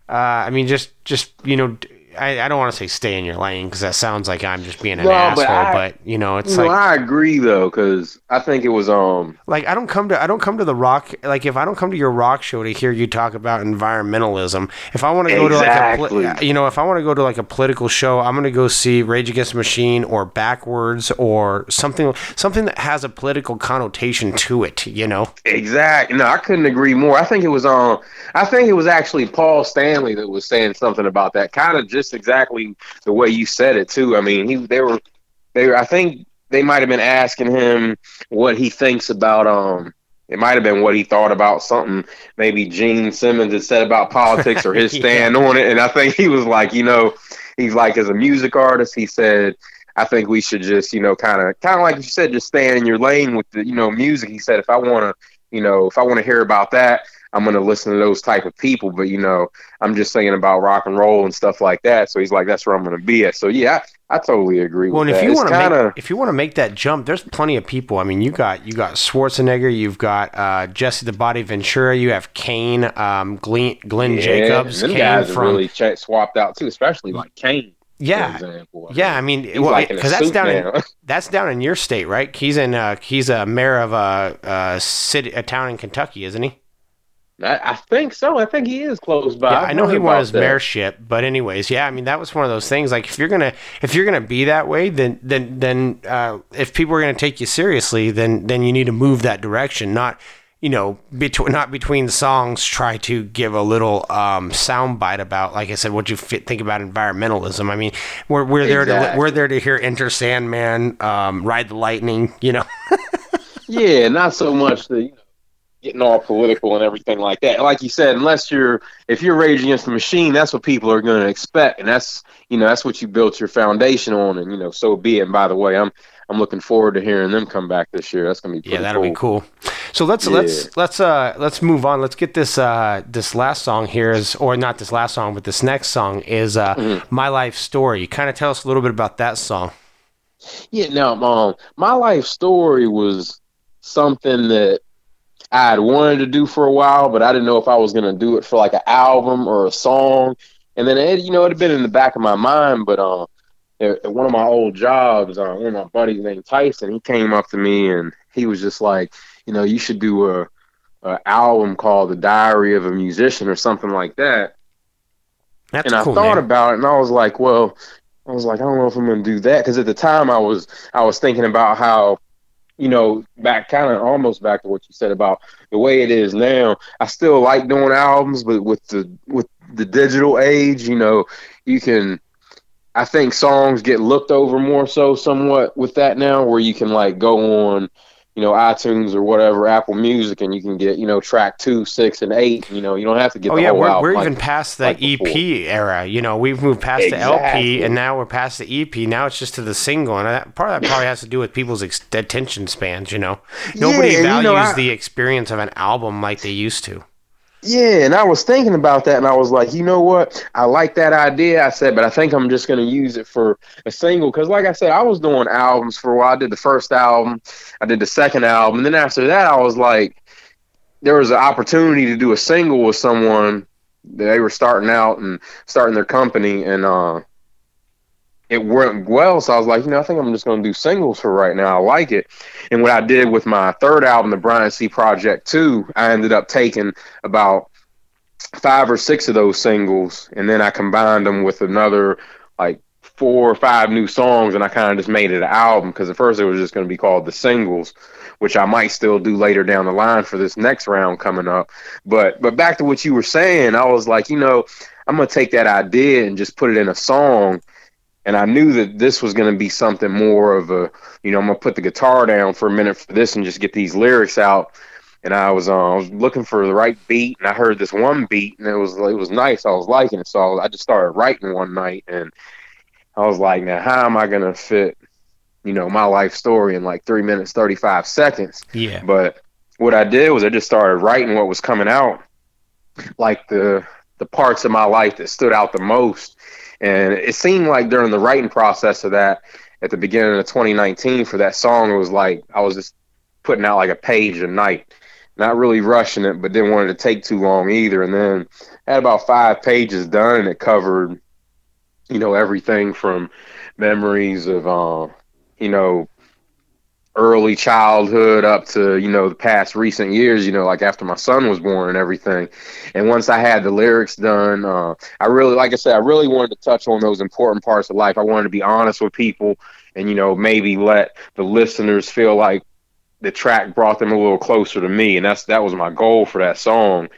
uh, I mean, just just you know, I, I don't want to say stay in your lane because that sounds like I'm just being an no, asshole. But, I, but, you know, it's you like I agree though because I think it was um like I don't come to I don't come to the rock like if I don't come to your rock show to hear you talk about environmentalism. If I want to go exactly. to like a you know if I want to go to like a political show, I'm gonna go see Rage Against the Machine or Backwards or something something that has a political connotation to it. You know. Exactly. No, I couldn't agree more. I think it was um I think it was actually Paul Stanley that was saying something about that kind of just just exactly the way you said it too. I mean, he they were they were, I think they might have been asking him what he thinks about um it might have been what he thought about something maybe Gene Simmons had said about politics or his (laughs) stand yeah. on it. And I think he was like, you know, he's like as a music artist, he said, I think we should just, you know, kind of kind of like you said, just stay in your lane with the, you know, music. He said, if I want to, you know, if I want to hear about that, I'm gonna listen to those type of people. But you know, I'm just saying about rock and roll and stuff like that. So he's like, that's where I'm gonna be at. So yeah, I, I totally agree. Well, and if you want to make if you want to make that jump, there's plenty of people. I mean, you got you got Schwarzenegger, you've got uh, Jesse the Body Ventura, you have Kane, um, Glenn, Glenn yeah, Jacobs. Them Kane guys from, really ch- swapped out too, especially like Kane. Yeah, yeah. I mean, because well, like that's down now. in (laughs) that's down in your state, right? He's in. Uh, he's a mayor of a, a city, a town in Kentucky, isn't he? I, I, think so. I think he is close by. Yeah, I know he won his that. mayorship, but anyways, yeah. I mean, that was one of those things. Like, if you're gonna if you're gonna be that way, then then then uh, if people are gonna take you seriously, then then you need to move that direction. Not you know between not between songs try to give a little um, sound bite about like I said what you fit, think about environmentalism. I mean, we're we're there exactly. to we're there to hear Enter Sandman, um, Ride the Lightning. You know. (laughs) yeah, not so much the. You know, getting all political and everything like that. Like you said, unless you're if you're Rage Against the Machine, that's what people are going to expect, and that's you know that's what you built your foundation on, and you know so be it. And by the way, I'm I'm looking forward to hearing them come back this year. That's gonna be yeah, that'll cool. be cool. So let's yeah. let's let's uh let's move on. Let's get this uh this last song here is or not this last song, but this next song is uh mm-hmm. My Life Story. Kind of tell us a little bit about that song. Yeah, now um, my life story was something that I had wanted to do for a while, but I didn't know if I was gonna do it for like an album or a song. And then it, you know, it had been in the back of my mind, but uh, at one of my old jobs, uh, one of my buddies named Tyson, he came up to me and he was just like, you know, you should do a, a album called The Diary of a Musician or something like that. That's and I thought man. about it and I was like, well, I was like, I don't know if I'm gonna do that because at the time I was I was thinking about how you know, back kind of almost back to what you said about the way it is now. I still like doing albums, but with the with the digital age, you know, you can. I think songs get looked over more so somewhat with that now, where you can like go on you know, iTunes or whatever, Apple Music, and you can get, you know, track two, six, and eight. You know, you don't have to get. Oh yeah, we're, we're even past the like EP before. era. You know, we've moved past exactly. the LP, and now we're past the EP. Now it's just to the single, and that, part of that probably has to do with people's ex- attention spans. You know, nobody yeah, values you know, I, the experience of an album like they used to. Yeah, and I was thinking about that, and I was like, you know what? I like that idea. I said, but I think I'm just to use it for a single because, like I said, I was doing albums for a while. I did the first album, I did the second album, and then after that, I was like, there was an opportunity to do a single with someone. They were starting out and starting their company, and uh, it went well. So I was like, you know, I think I'm just going to do singles for right now. I like it. And what I did with my third album, the Bryant C. Project 2, I ended up taking about five or six of those singles, and then I combined them with another like four or five new songs, and I kind of just made it an album because at first it was just going to be called the singles, which I might still do later down the line for this next round coming up. But but back to what you were saying, I was like, you know, I'm gonna take that idea and just put it in a song. And I knew that this was going to be something more of a, you know, I'm gonna put the guitar down for a minute for this and just get these lyrics out and I was uh, I was looking for the right beat, and I heard this one beat, and it was it was nice. I was liking it, so I just started writing one night, and I was like, now how am I gonna fit, you know, my life story in like three minutes thirty five seconds? Yeah. But what I did was I just started writing what was coming out, like the the parts of my life that stood out the most, and it seemed like during the writing process of that, at the beginning of 2019 for that song, it was like I was just putting out like a page a night not really rushing it, but didn't want it to take too long either. And then had about five pages done, and it covered, you know, everything from memories of, uh, you know, early childhood up to you know the past recent years you know like after my son was born and everything and once i had the lyrics done uh, i really like i said i really wanted to touch on those important parts of life i wanted to be honest with people and you know maybe let the listeners feel like the track brought them a little closer to me, and that's that was my goal for that song.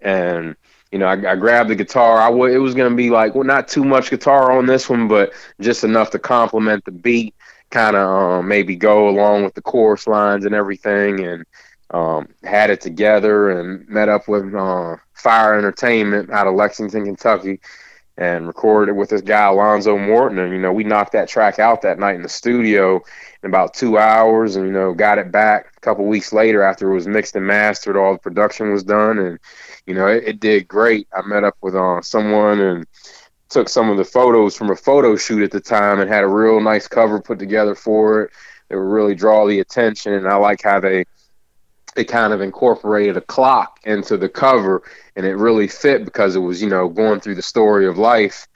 And you know, I, I grabbed the guitar. I w- it was gonna be like well, not too much guitar on this one, but just enough to complement the beat, kind of um, maybe go along with the chorus lines and everything. And um, had it together and met up with uh, Fire Entertainment out of Lexington, Kentucky, and recorded with this guy Alonzo Morton. And you know, we knocked that track out that night in the studio in about two hours, and you know, got it back a couple weeks later after it was mixed and mastered. All the production was done, and you know, it, it did great. I met up with uh, someone and took some of the photos from a photo shoot at the time, and had a real nice cover put together for it. It would really draw the attention, and I like how they they kind of incorporated a clock into the cover, and it really fit because it was you know going through the story of life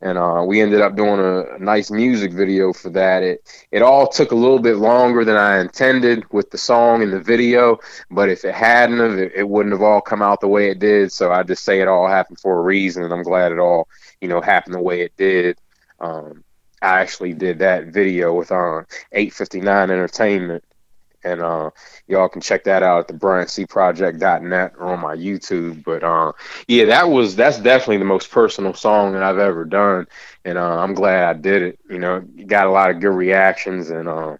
and uh, we ended up doing a, a, nice music video for that. It it all took a little bit longer than I intended with the song and the video, but if it hadn't have, it, it wouldn't have all come out the way it did. So I just say it all happened for a reason, and I'm glad it all you know happened the way it did. Um, I actually did that video with uh, 859 Entertainment, and uh, y'all can check that out at the bryantcproject.net or on my YouTube. But uh, yeah, that was that's definitely the most personal song that I've ever done, and uh, I'm glad I did it. You know, got a lot of good reactions, and uh,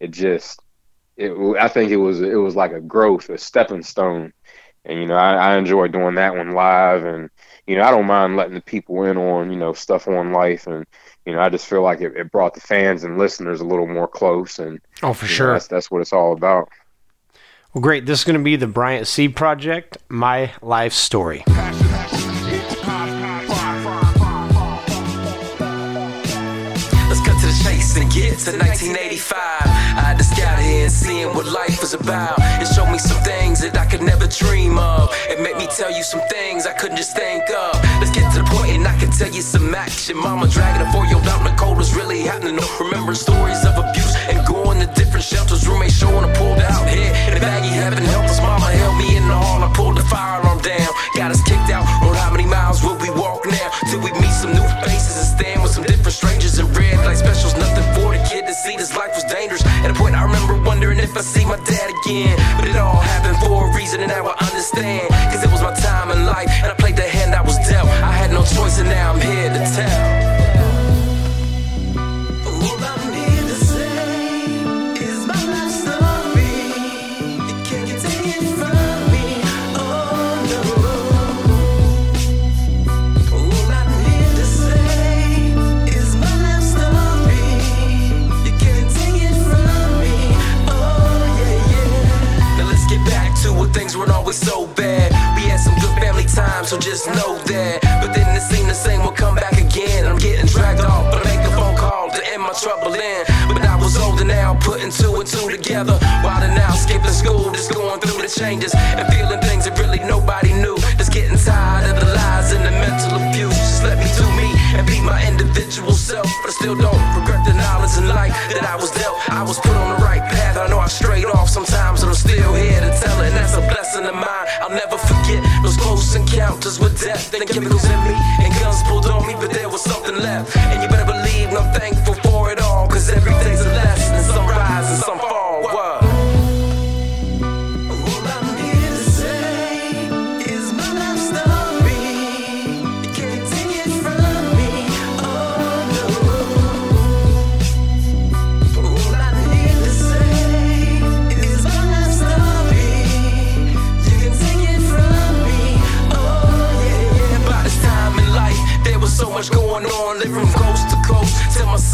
it just it I think it was it was like a growth, a stepping stone, and you know I, I enjoy doing that one live, and you know I don't mind letting the people in on you know stuff on life and you know, I just feel like it, it brought the fans and listeners a little more close, and oh, for sure, know, that's that's what it's all about. Well, great. This is going to be the Bryant C Project, my life story. Let's cut to the chase and get to 1985 had to scout here and seeing what life was about. It showed me some things that I could never dream of. It made me tell you some things I couldn't just think of. Let's get to the point and I can tell you some action. Mama dragging a four-year-old the cold was really happening. Remember stories of abuse and going to different shelters. Roommates showing up pulled out here. In the baggy heaven us. Mama held me in the hall. I pulled the fire alarm down. Got us kicked out. On how many miles will we walk now? Till we meet some new faces and stand with some different strangers in red light specials. Nothing for the kid to see. This life was dangerous. At a point, I remember wondering if I see my dad again. But it all happened for a reason, and now I understand. Cause it was my time in life, and I played the choice, and now I'm here to tell. I'm to say Is my life slowly You can't take it from me Oh no I'm to say Is my life slow You can't take it from me Oh yeah yeah Now let's get back to what things weren't always so bad. We had some good family time, so just know that. Seemed the same will come back again. I'm getting dragged off, but I make a phone call to end my trouble in. But I was older now, putting two and two together. While now skipping school, just going through the changes and feeling things that really nobody knew. Getting tired of the lies and the mental abuse. Just let me do me and be my individual self. But I still don't regret the knowledge and light that I was dealt. I was put on the right path. I know I strayed off sometimes, but I'm still here to tell it. And that's a blessing of mine. I'll never forget those close encounters with death the chemicals in me and guns pulled on me, but there was something left. And you better believe I'm thankful for it all, cause everything's a lesson some rise and some fall.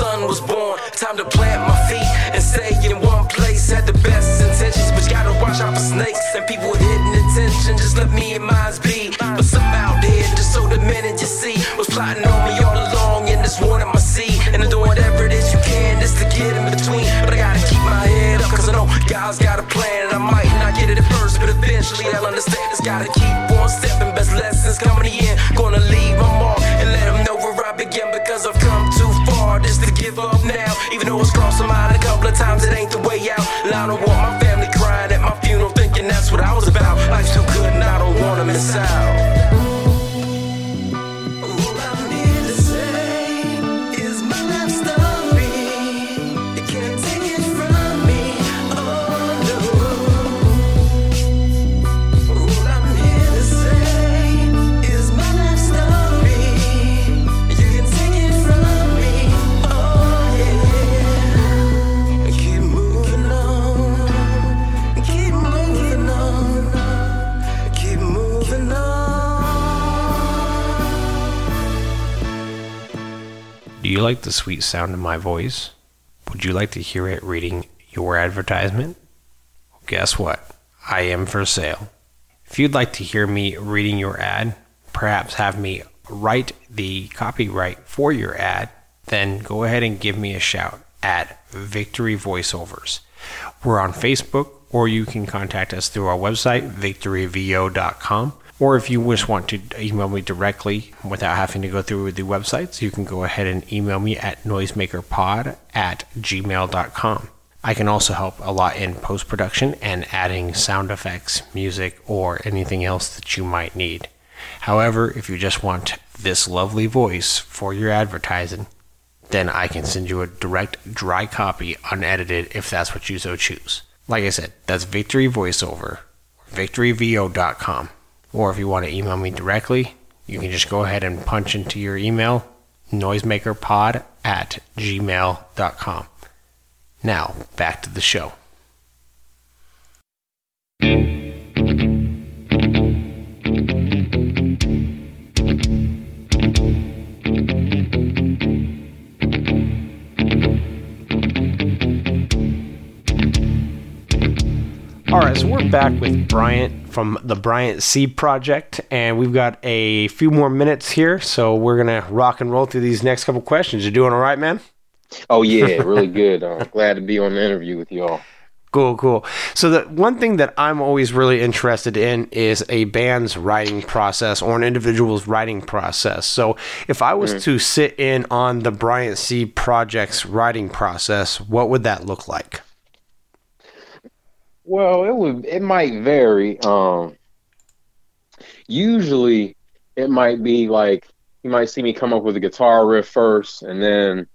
Son was born. Time to plant it's crossed my mind a couple of times, it ain't the way out. I don't want my family like the sweet sound of my voice? Would you like to hear it reading your advertisement? Guess what? I am for sale. If you'd like to hear me reading your ad, perhaps have me write the copyright for your ad, then go ahead and give me a shout at Victory Voiceovers. We're on Facebook, or you can contact us through our website, victoryvo.com. Or if you just want to email me directly without having to go through the websites, you can go ahead and email me at noisemakerpod at gmail.com. I can also help a lot in post production and adding sound effects, music, or anything else that you might need. However, if you just want this lovely voice for your advertising, then I can send you a direct dry copy unedited if that's what you so choose. Like I said, that's Victory Voiceover, victoryvo.com. Or if you want to email me directly, you can just go ahead and punch into your email noisemakerpod at gmail.com. Now, back to the show. All right, so we're back with Bryant from the Bryant C Project, and we've got a few more minutes here, so we're gonna rock and roll through these next couple questions. You doing all right, man? Oh yeah, (laughs) really good. I'm glad to be on the interview with y'all. Cool, cool. So the one thing that I'm always really interested in is a band's writing process or an individual's writing process. So if I was mm. to sit in on the Bryant C Project's writing process, what would that look like? Well, it would it might vary. Um usually it might be like you might see me come up with a guitar riff first and then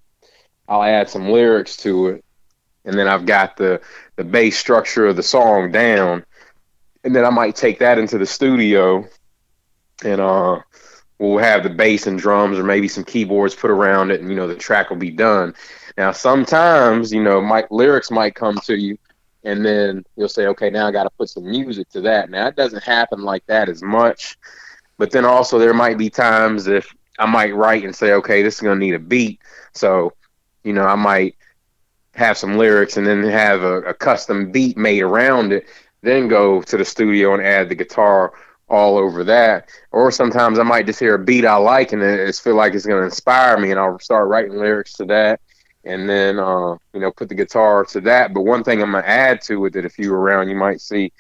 I'll add some lyrics to it. And then I've got the the bass structure of the song down. And then I might take that into the studio and uh we'll have the bass and drums or maybe some keyboards put around it and you know the track will be done. Now sometimes, you know, my lyrics might come to you and then you'll say, okay, now I got to put some music to that. Now it doesn't happen like that as much, but then also there might be times if I might write and say, okay, this is gonna need a beat, so you know I might have some lyrics and then have a, a custom beat made around it, then go to the studio and add the guitar all over that. Or sometimes I might just hear a beat I like and it feel like it's gonna inspire me, and I'll start writing lyrics to that and then uh, you know put the guitar to that. But one thing I'm gonna add to it that if you were around, you might see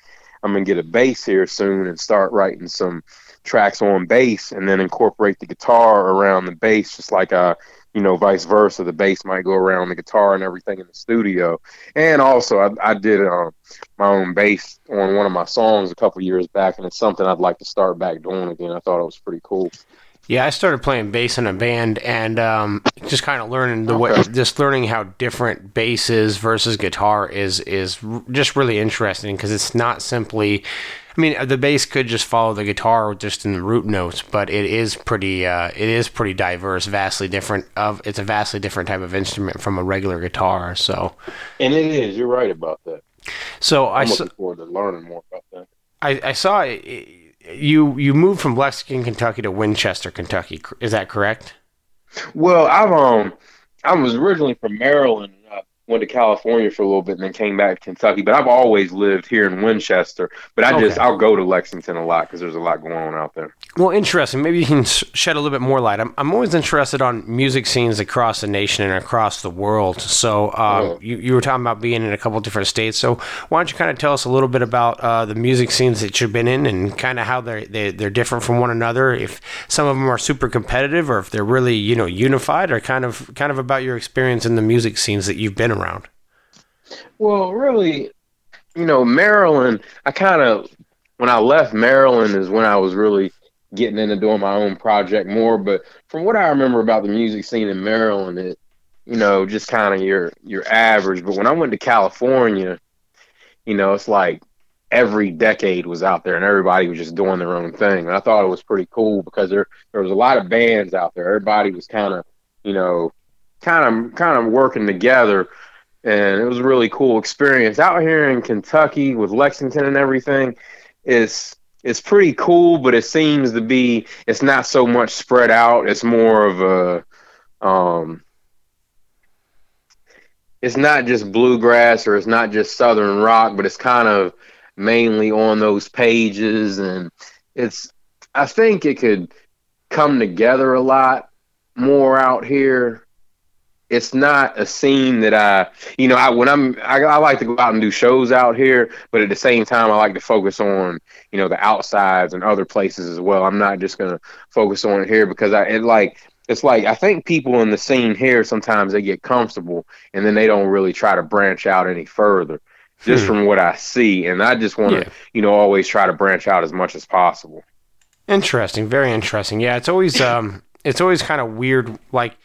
I'm gonna get a bass here soon and start writing some tracks on bass, and then incorporate the guitar around the bass, just like I you know, vice versa. The bass might go around the guitar and everything in the studio. And also, I, I did um, my own bass on one of my songs a couple years back, and it's something I'd like to start back doing again. I thought it was pretty cool. Yeah, I started playing bass in a band and um, just kind of learning the way, just learning how different bass is versus guitar is is just really interesting because it's not simply. I mean, the bass could just follow the guitar just in the root notes, but it is pretty. Uh, it is pretty diverse, vastly different. Of it's a vastly different type of instrument from a regular guitar. So, and it is. You're right about that. So I'm I looking forward to learning more about that. I, I saw it, you you moved from Lexington, Kentucky to Winchester, Kentucky. Is that correct? Well, I've um, I was originally from Maryland. Went to California for a little bit and then came back to Kentucky. But I've always lived here in Winchester. But I just Okay. I'll go to Lexington a lot because there's a lot going on out there. Well, interesting. Maybe you can shed a little bit more light. I'm, I'm always interested on music scenes across the nation and across the world. So, um, Yeah. you, you were talking about being in a couple different states. So, why don't you kind of tell us a little bit about uh, the music scenes that you've been in and kind of how they're, they, they're different from one another? If some of them are super competitive or if they're really, you know, unified or kind of kind of about your experience in the music scenes that you've been Well, really, you know, Maryland, I kind of, when I left Maryland is when I was really getting into doing my own project more. But from what I remember about the music scene in Maryland, it, you know, just kind of your, your average. But when I went to California, you know, it's like every decade was out there and everybody was just doing their own thing. And I thought it was pretty cool because there, there was a lot of bands out there. Everybody was kind of, you know, kind of, kind of working together and it was a really cool experience out here in Kentucky with Lexington and everything. It's it's pretty cool, but it seems to be it's not so much spread out. It's more of a um it's not just bluegrass or it's not just southern rock, but it's kind of mainly on those pages and it's I think it could come together a lot more out here it's not a scene that I, you know, I when I'm, I, I like to go out and do shows out here, but at the same time, I like to focus on, you know, the outsides and other places as well. I'm not just gonna focus on it here because I, it like, it's like I think people in the scene here sometimes they get comfortable and then they don't really try to branch out any further, just Hmm. from what I see. And I just want to, Yeah. you know, always try to branch out as much as possible. Interesting, very interesting. Yeah, it's always um, it's always kind of weird, like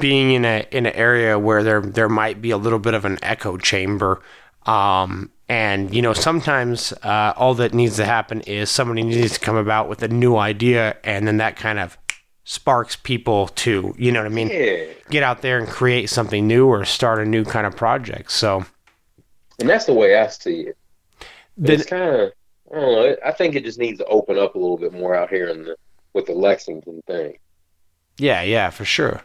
being in a in an area where there there might be a little bit of an echo chamber. Um, and you know, sometimes uh, all that needs to happen is somebody needs to come about with a new idea, and then that kind of sparks people to, you know what I mean, Yeah. get out there and create something new or start a new kind of project. So And that's the way I see it. then, it's kind of I don't know. I think it just needs to open up a little bit more out here in the with the Lexington thing. Yeah, yeah, for sure.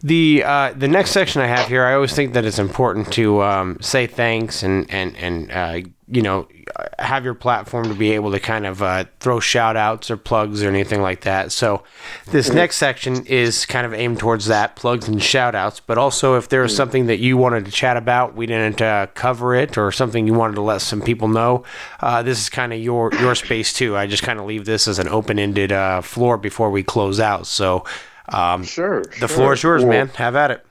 The uh, the next section I have here, I always think that it's important to um, say thanks and and and uh, you know have your platform to be able to kind of uh, throw shout outs or plugs or anything like that. So this next section is kind of aimed towards that plugs and shout outs, but also if there's something that you wanted to chat about, we didn't uh, cover it, or something you wanted to let some people know, uh, this is kind of your your space too. I just kind of leave this as an open ended uh, floor before we close out. So. Um, Sure. the floor is yours, man. Have at it.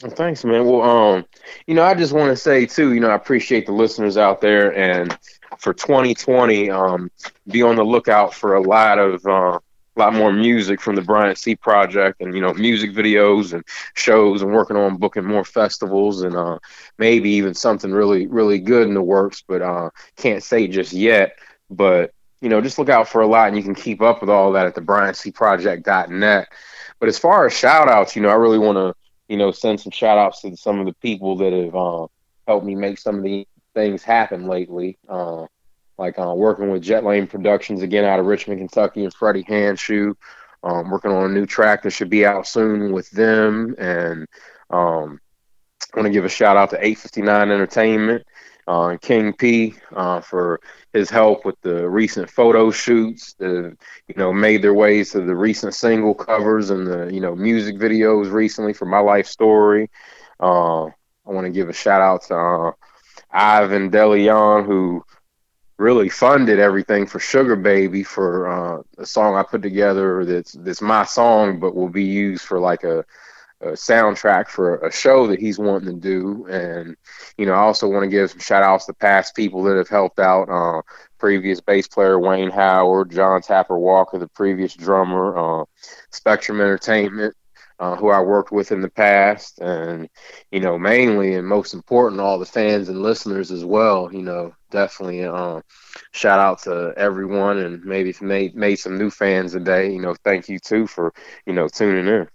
Thanks, man. Well, um, you know, I just want to say too, you know, I appreciate the listeners out there, and for 2020, um, be on the lookout for a lot of uh, a lot more music from the Bryant C Project, and you know, music videos and shows, and working on booking more festivals, and uh, maybe even something really, really good in the works, but uh, can't say just yet. But you know, just look out for a lot, and you can keep up with all that at the Bryant C BryantCProject.net. But as far as shout outs, you know, I really want to you know, send some shout outs to some of the people that have uh, helped me make some of these things happen lately. Uh, like uh, working with Jet Lane Productions again out of Richmond, Kentucky, and Freddie Handshoe. Um, working on a new track that should be out soon with them. And um, I want to give a shout out to 859 Entertainment uh, King P uh, for his help with the recent photo shoots that you know made their ways to the recent single covers and the you know music videos recently for my life story. Uh, I want to give a shout out to uh, Ivan DeLeon who really funded everything for Sugar Baby for uh, a song I put together that's that's my song but will be used for like a a soundtrack for a show that he's wanting to do. And, you know, I also want to give some shout outs to past people that have helped out. Uh, previous bass player Wayne Howard, John Tapper Walker, the previous drummer, uh, Spectrum Entertainment, uh, who I worked with in the past, and you know, mainly and most important, all the fans and listeners as well. You know, definitely uh, shout out to everyone, and maybe made made some new fans today. You know, thank you too for you know tuning in.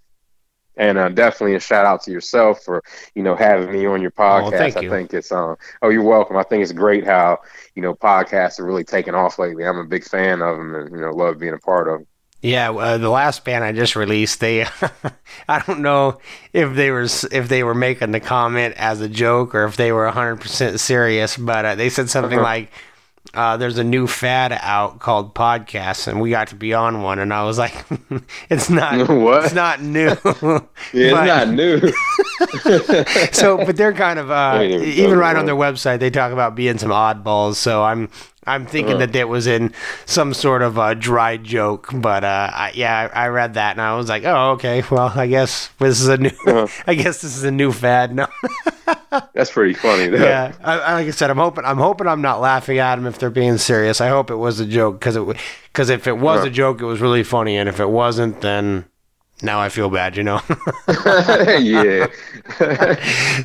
And uh, definitely a shout out to yourself for you know having me on your oh, podcast. Oh, you. I think it's uh, oh you're welcome. I think it's great how you know podcasts are really taking off lately. I'm a big fan of them and you know love being a part of them. Yeah, uh, the last band I just released, they (laughs) I don't know if they were if they were making the comment as a joke or if they were 100% serious, but uh, they said something uh-huh. like uh, there's a new fad out called podcasts, and we got to be on one. And I was like, (laughs) it's not (laughs) what? It's not new. (laughs) yeah, it's not new. so, but they're kind of uh, even right on their website, they talk about being some oddballs. So I'm I'm thinking uh-huh. that it was in some sort of a dry joke, but uh, I, yeah, I, I, read that and I was like, oh, okay. Well, I guess this is a new. Uh-huh. (laughs) I guess this is a new fad. No, (laughs) that's pretty funny. Though. Yeah, I, like I said, I'm hoping. I'm hoping I'm not laughing at them if they're being serious. I hope it was a joke because it because if it was uh-huh. a joke, it was really funny, and if it wasn't, then now I feel bad, you know. (laughs) (laughs) yeah.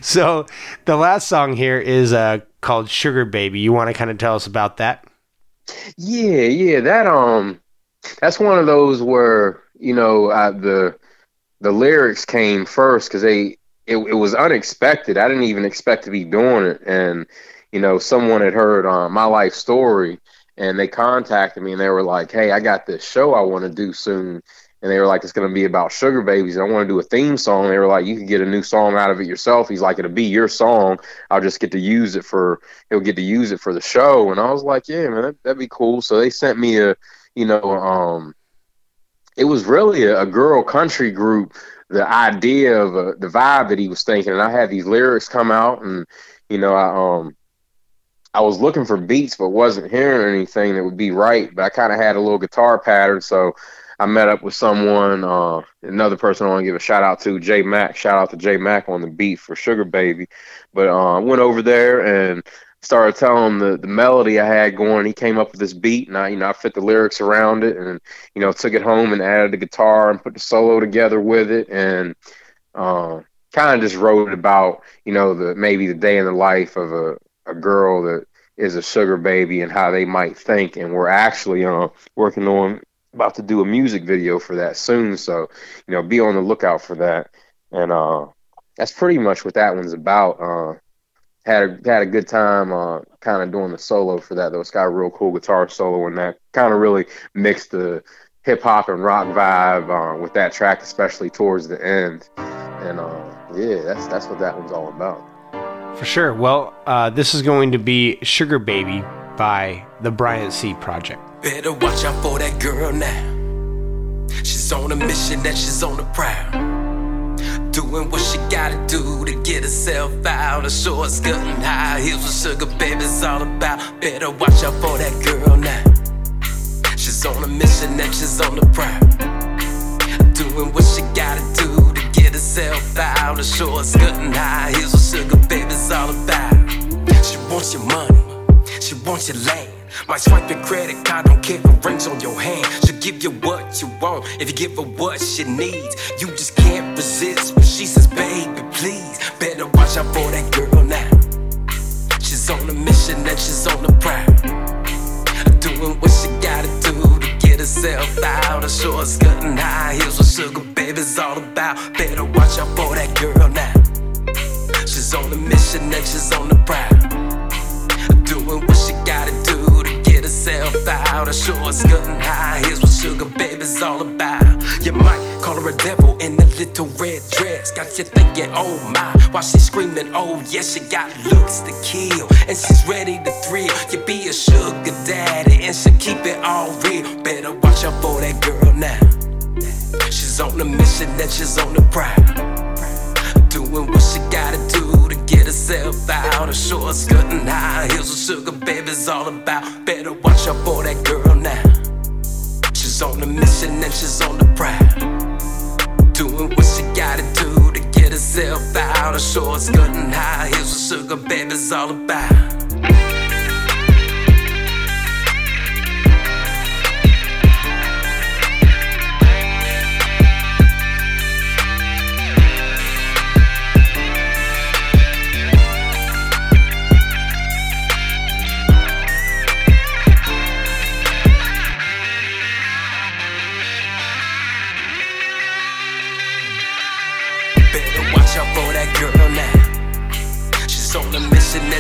so the last song here is uh, called Sugar Baby. You want to kind of tell us about that? Yeah, yeah. That um, that's one of those where you know uh, the the lyrics came first because they it, it was unexpected. I didn't even expect to be doing it, and you know someone had heard uh, my life story and they contacted me and they were like, "Hey, I got this show I want to do soon." And they were like, it's going to be about sugar babies. And I want to do a theme song. they were like, you can get a new song out of it yourself. He's like, it'll be your song. I'll just get to use it for, he'll get to use it for the show. And I was like, yeah, man, that, would be cool. So they sent me a, you know, um, it was really a, a girl country group. The idea of the vibe that he was thinking, and I had these lyrics come out, and you know, I um, I was looking for beats, but wasn't hearing anything that would be right. But I kind of had a little guitar pattern, so I met up with someone, uh, another person I want to give a shout out to, Jay Mack. Shout out to Jay Mack on the beat for Sugar Baby. But uh, I went over there and started telling the the melody I had going. He came up with this beat, and I you know I fit the lyrics around it, and you know took it home and added the guitar and put the solo together with it, and uh, kind of just wrote about you know the maybe the day in the life of a a girl that is a sugar baby and how they might think, and we're actually uh, working on about to do a music video for that soon. So, you know, be on the lookout for that. And uh, that's pretty much what that one's about. Uh, had a had a good time uh, kind of doing the solo for that though. It's got a real cool guitar solo and that kind of really mixed the hip hop and rock vibe uh, with that track, especially towards the end. And uh, yeah, that's that's what that one's all about. For sure. Well, uh, this is going to be Sugar Baby by the Bryant C Project. Better watch out for that girl now. She's on a mission and she's on the prowl. Doing what she gotta do to get herself out. A short skirt and high heels with sugar baby's all about. Better watch out for that girl now. She's on a mission and she's on the prowl. Doing what she gotta do to get herself out. A short skirt and high heels with sugar baby's all about. She wants your money, she wants your land. Might swipe your credit card, don't care if rings on your hand. She'll give you what you want if you give her what she needs. You just can't resist when she says, baby, please. Better watch out for that girl now. She's on a mission and she's on the prowl. Doing what she gotta do to get herself out. A short skirt and high heels with sugar baby's all about. Better watch out for that girl now. She's on a mission and she's on the prowl. Doing what herself out. A short skirt and high Here's what sugar baby's all about. You might call her a devil in a little red dress. Got you thinking, oh my, while she's screaming, oh yes, she got looks to kill. And she's ready to thrill. You be a sugar daddy and she keep it all real. Better watch out for that girl now. She's on a mission and she's on the prowl. Doing what she gotta do herself out. A short skirt and high heels with sugar baby's all about. Better watch out for that girl now. She's on a mission and she's on the prowl. Doing what she gotta do to get herself out. A short skirt and high heels with sugar, baby's all about.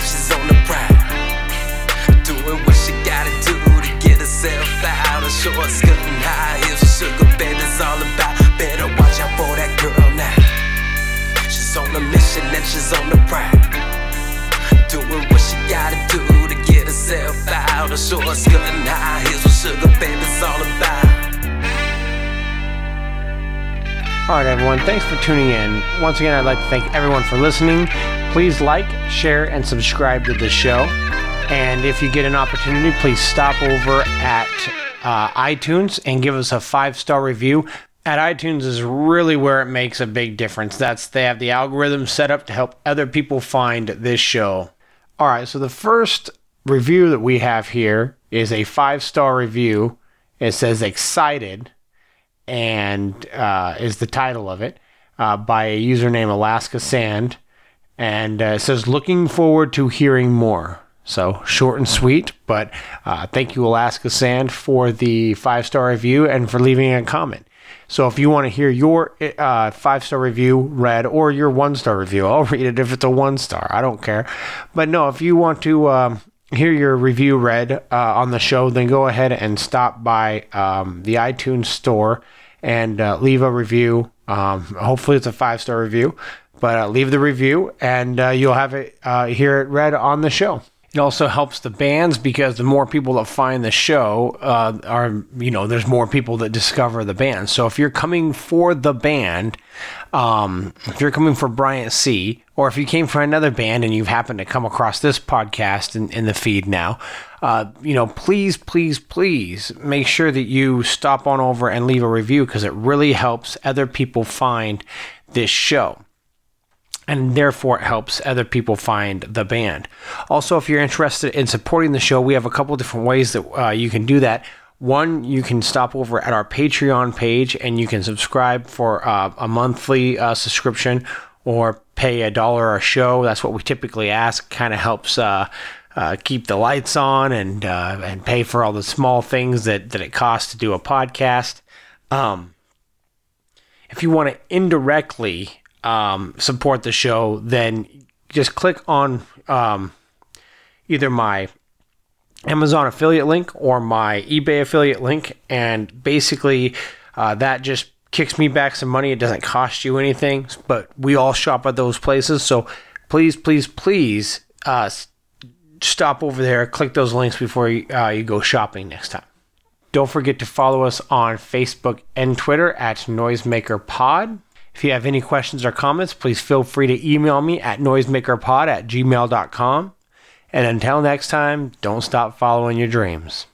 She's on the prowl. Doing what she gotta do to get herself out. A short skirt and high heels, sugar baby's all about. Better watch out for that girl now. She's on a mission and she's on the prowl. Doing what she gotta do to get herself out. A short skirt and high heels, sugar baby's all about. All right, everyone, thanks for tuning in. Once again, I'd like to thank everyone for listening. Please like, share, and subscribe to the show. And if you get an opportunity, please stop over at uh, iTunes and give us a five star review. At iTunes is really where it makes a big difference. That's they have the algorithm set up to help other people find this show. All right, so the first review that we have here is a five star review. It says excited and uh, is the title of it uh, by a username Alaska Sand, and uh, says looking forward to hearing more. So short and sweet, but uh, thank you Alaska Sand for the five star review and for leaving a comment. So if you want to hear your uh, five star review read or your one star review, I'll (laughs) read it if it's a one star. I don't care. But no, if you want to um, hear your review read uh, on the show, then go ahead and stop by um, the iTunes store and uh, leave a review. Um, hopefully, it's a five star review, but uh, leave the review and uh, you'll have it uh, hear it read on the show. It also helps the bands because the more people that find the show uh, are, you know, there's more people that discover the band. So if you're coming for the band, um, if you're coming for Bryant C, or if you came for another band and you've happened to come across this podcast in, in the feed now, uh, you know, please, please, please make sure that you stop on over and leave a review because it really helps other people find this show and therefore it helps other people find the band. Also, if you're interested in supporting the show, we have a couple different ways that uh, you can do that. One, you can stop over at our Patreon page and you can subscribe for uh, a monthly uh, subscription or pay a dollar a show. That's what we typically ask. Kind of helps uh, uh, keep the lights on and uh, and pay for all the small things that, that it costs to do a podcast. Um, if you want to indirectly um, support the show, then just click on um, either my Amazon affiliate link or my eBay affiliate link, and basically uh, that just kicks me back some money. It doesn't cost you anything, but we all shop at those places. So please, please, please uh, stop over there, click those links before you, uh, you go shopping next time. Don't forget to follow us on Facebook and Twitter at NoisemakerPod. If you have any questions or comments, please feel free to email me at noisemakerpod at gmail.com. And until next time, don't stop following your dreams.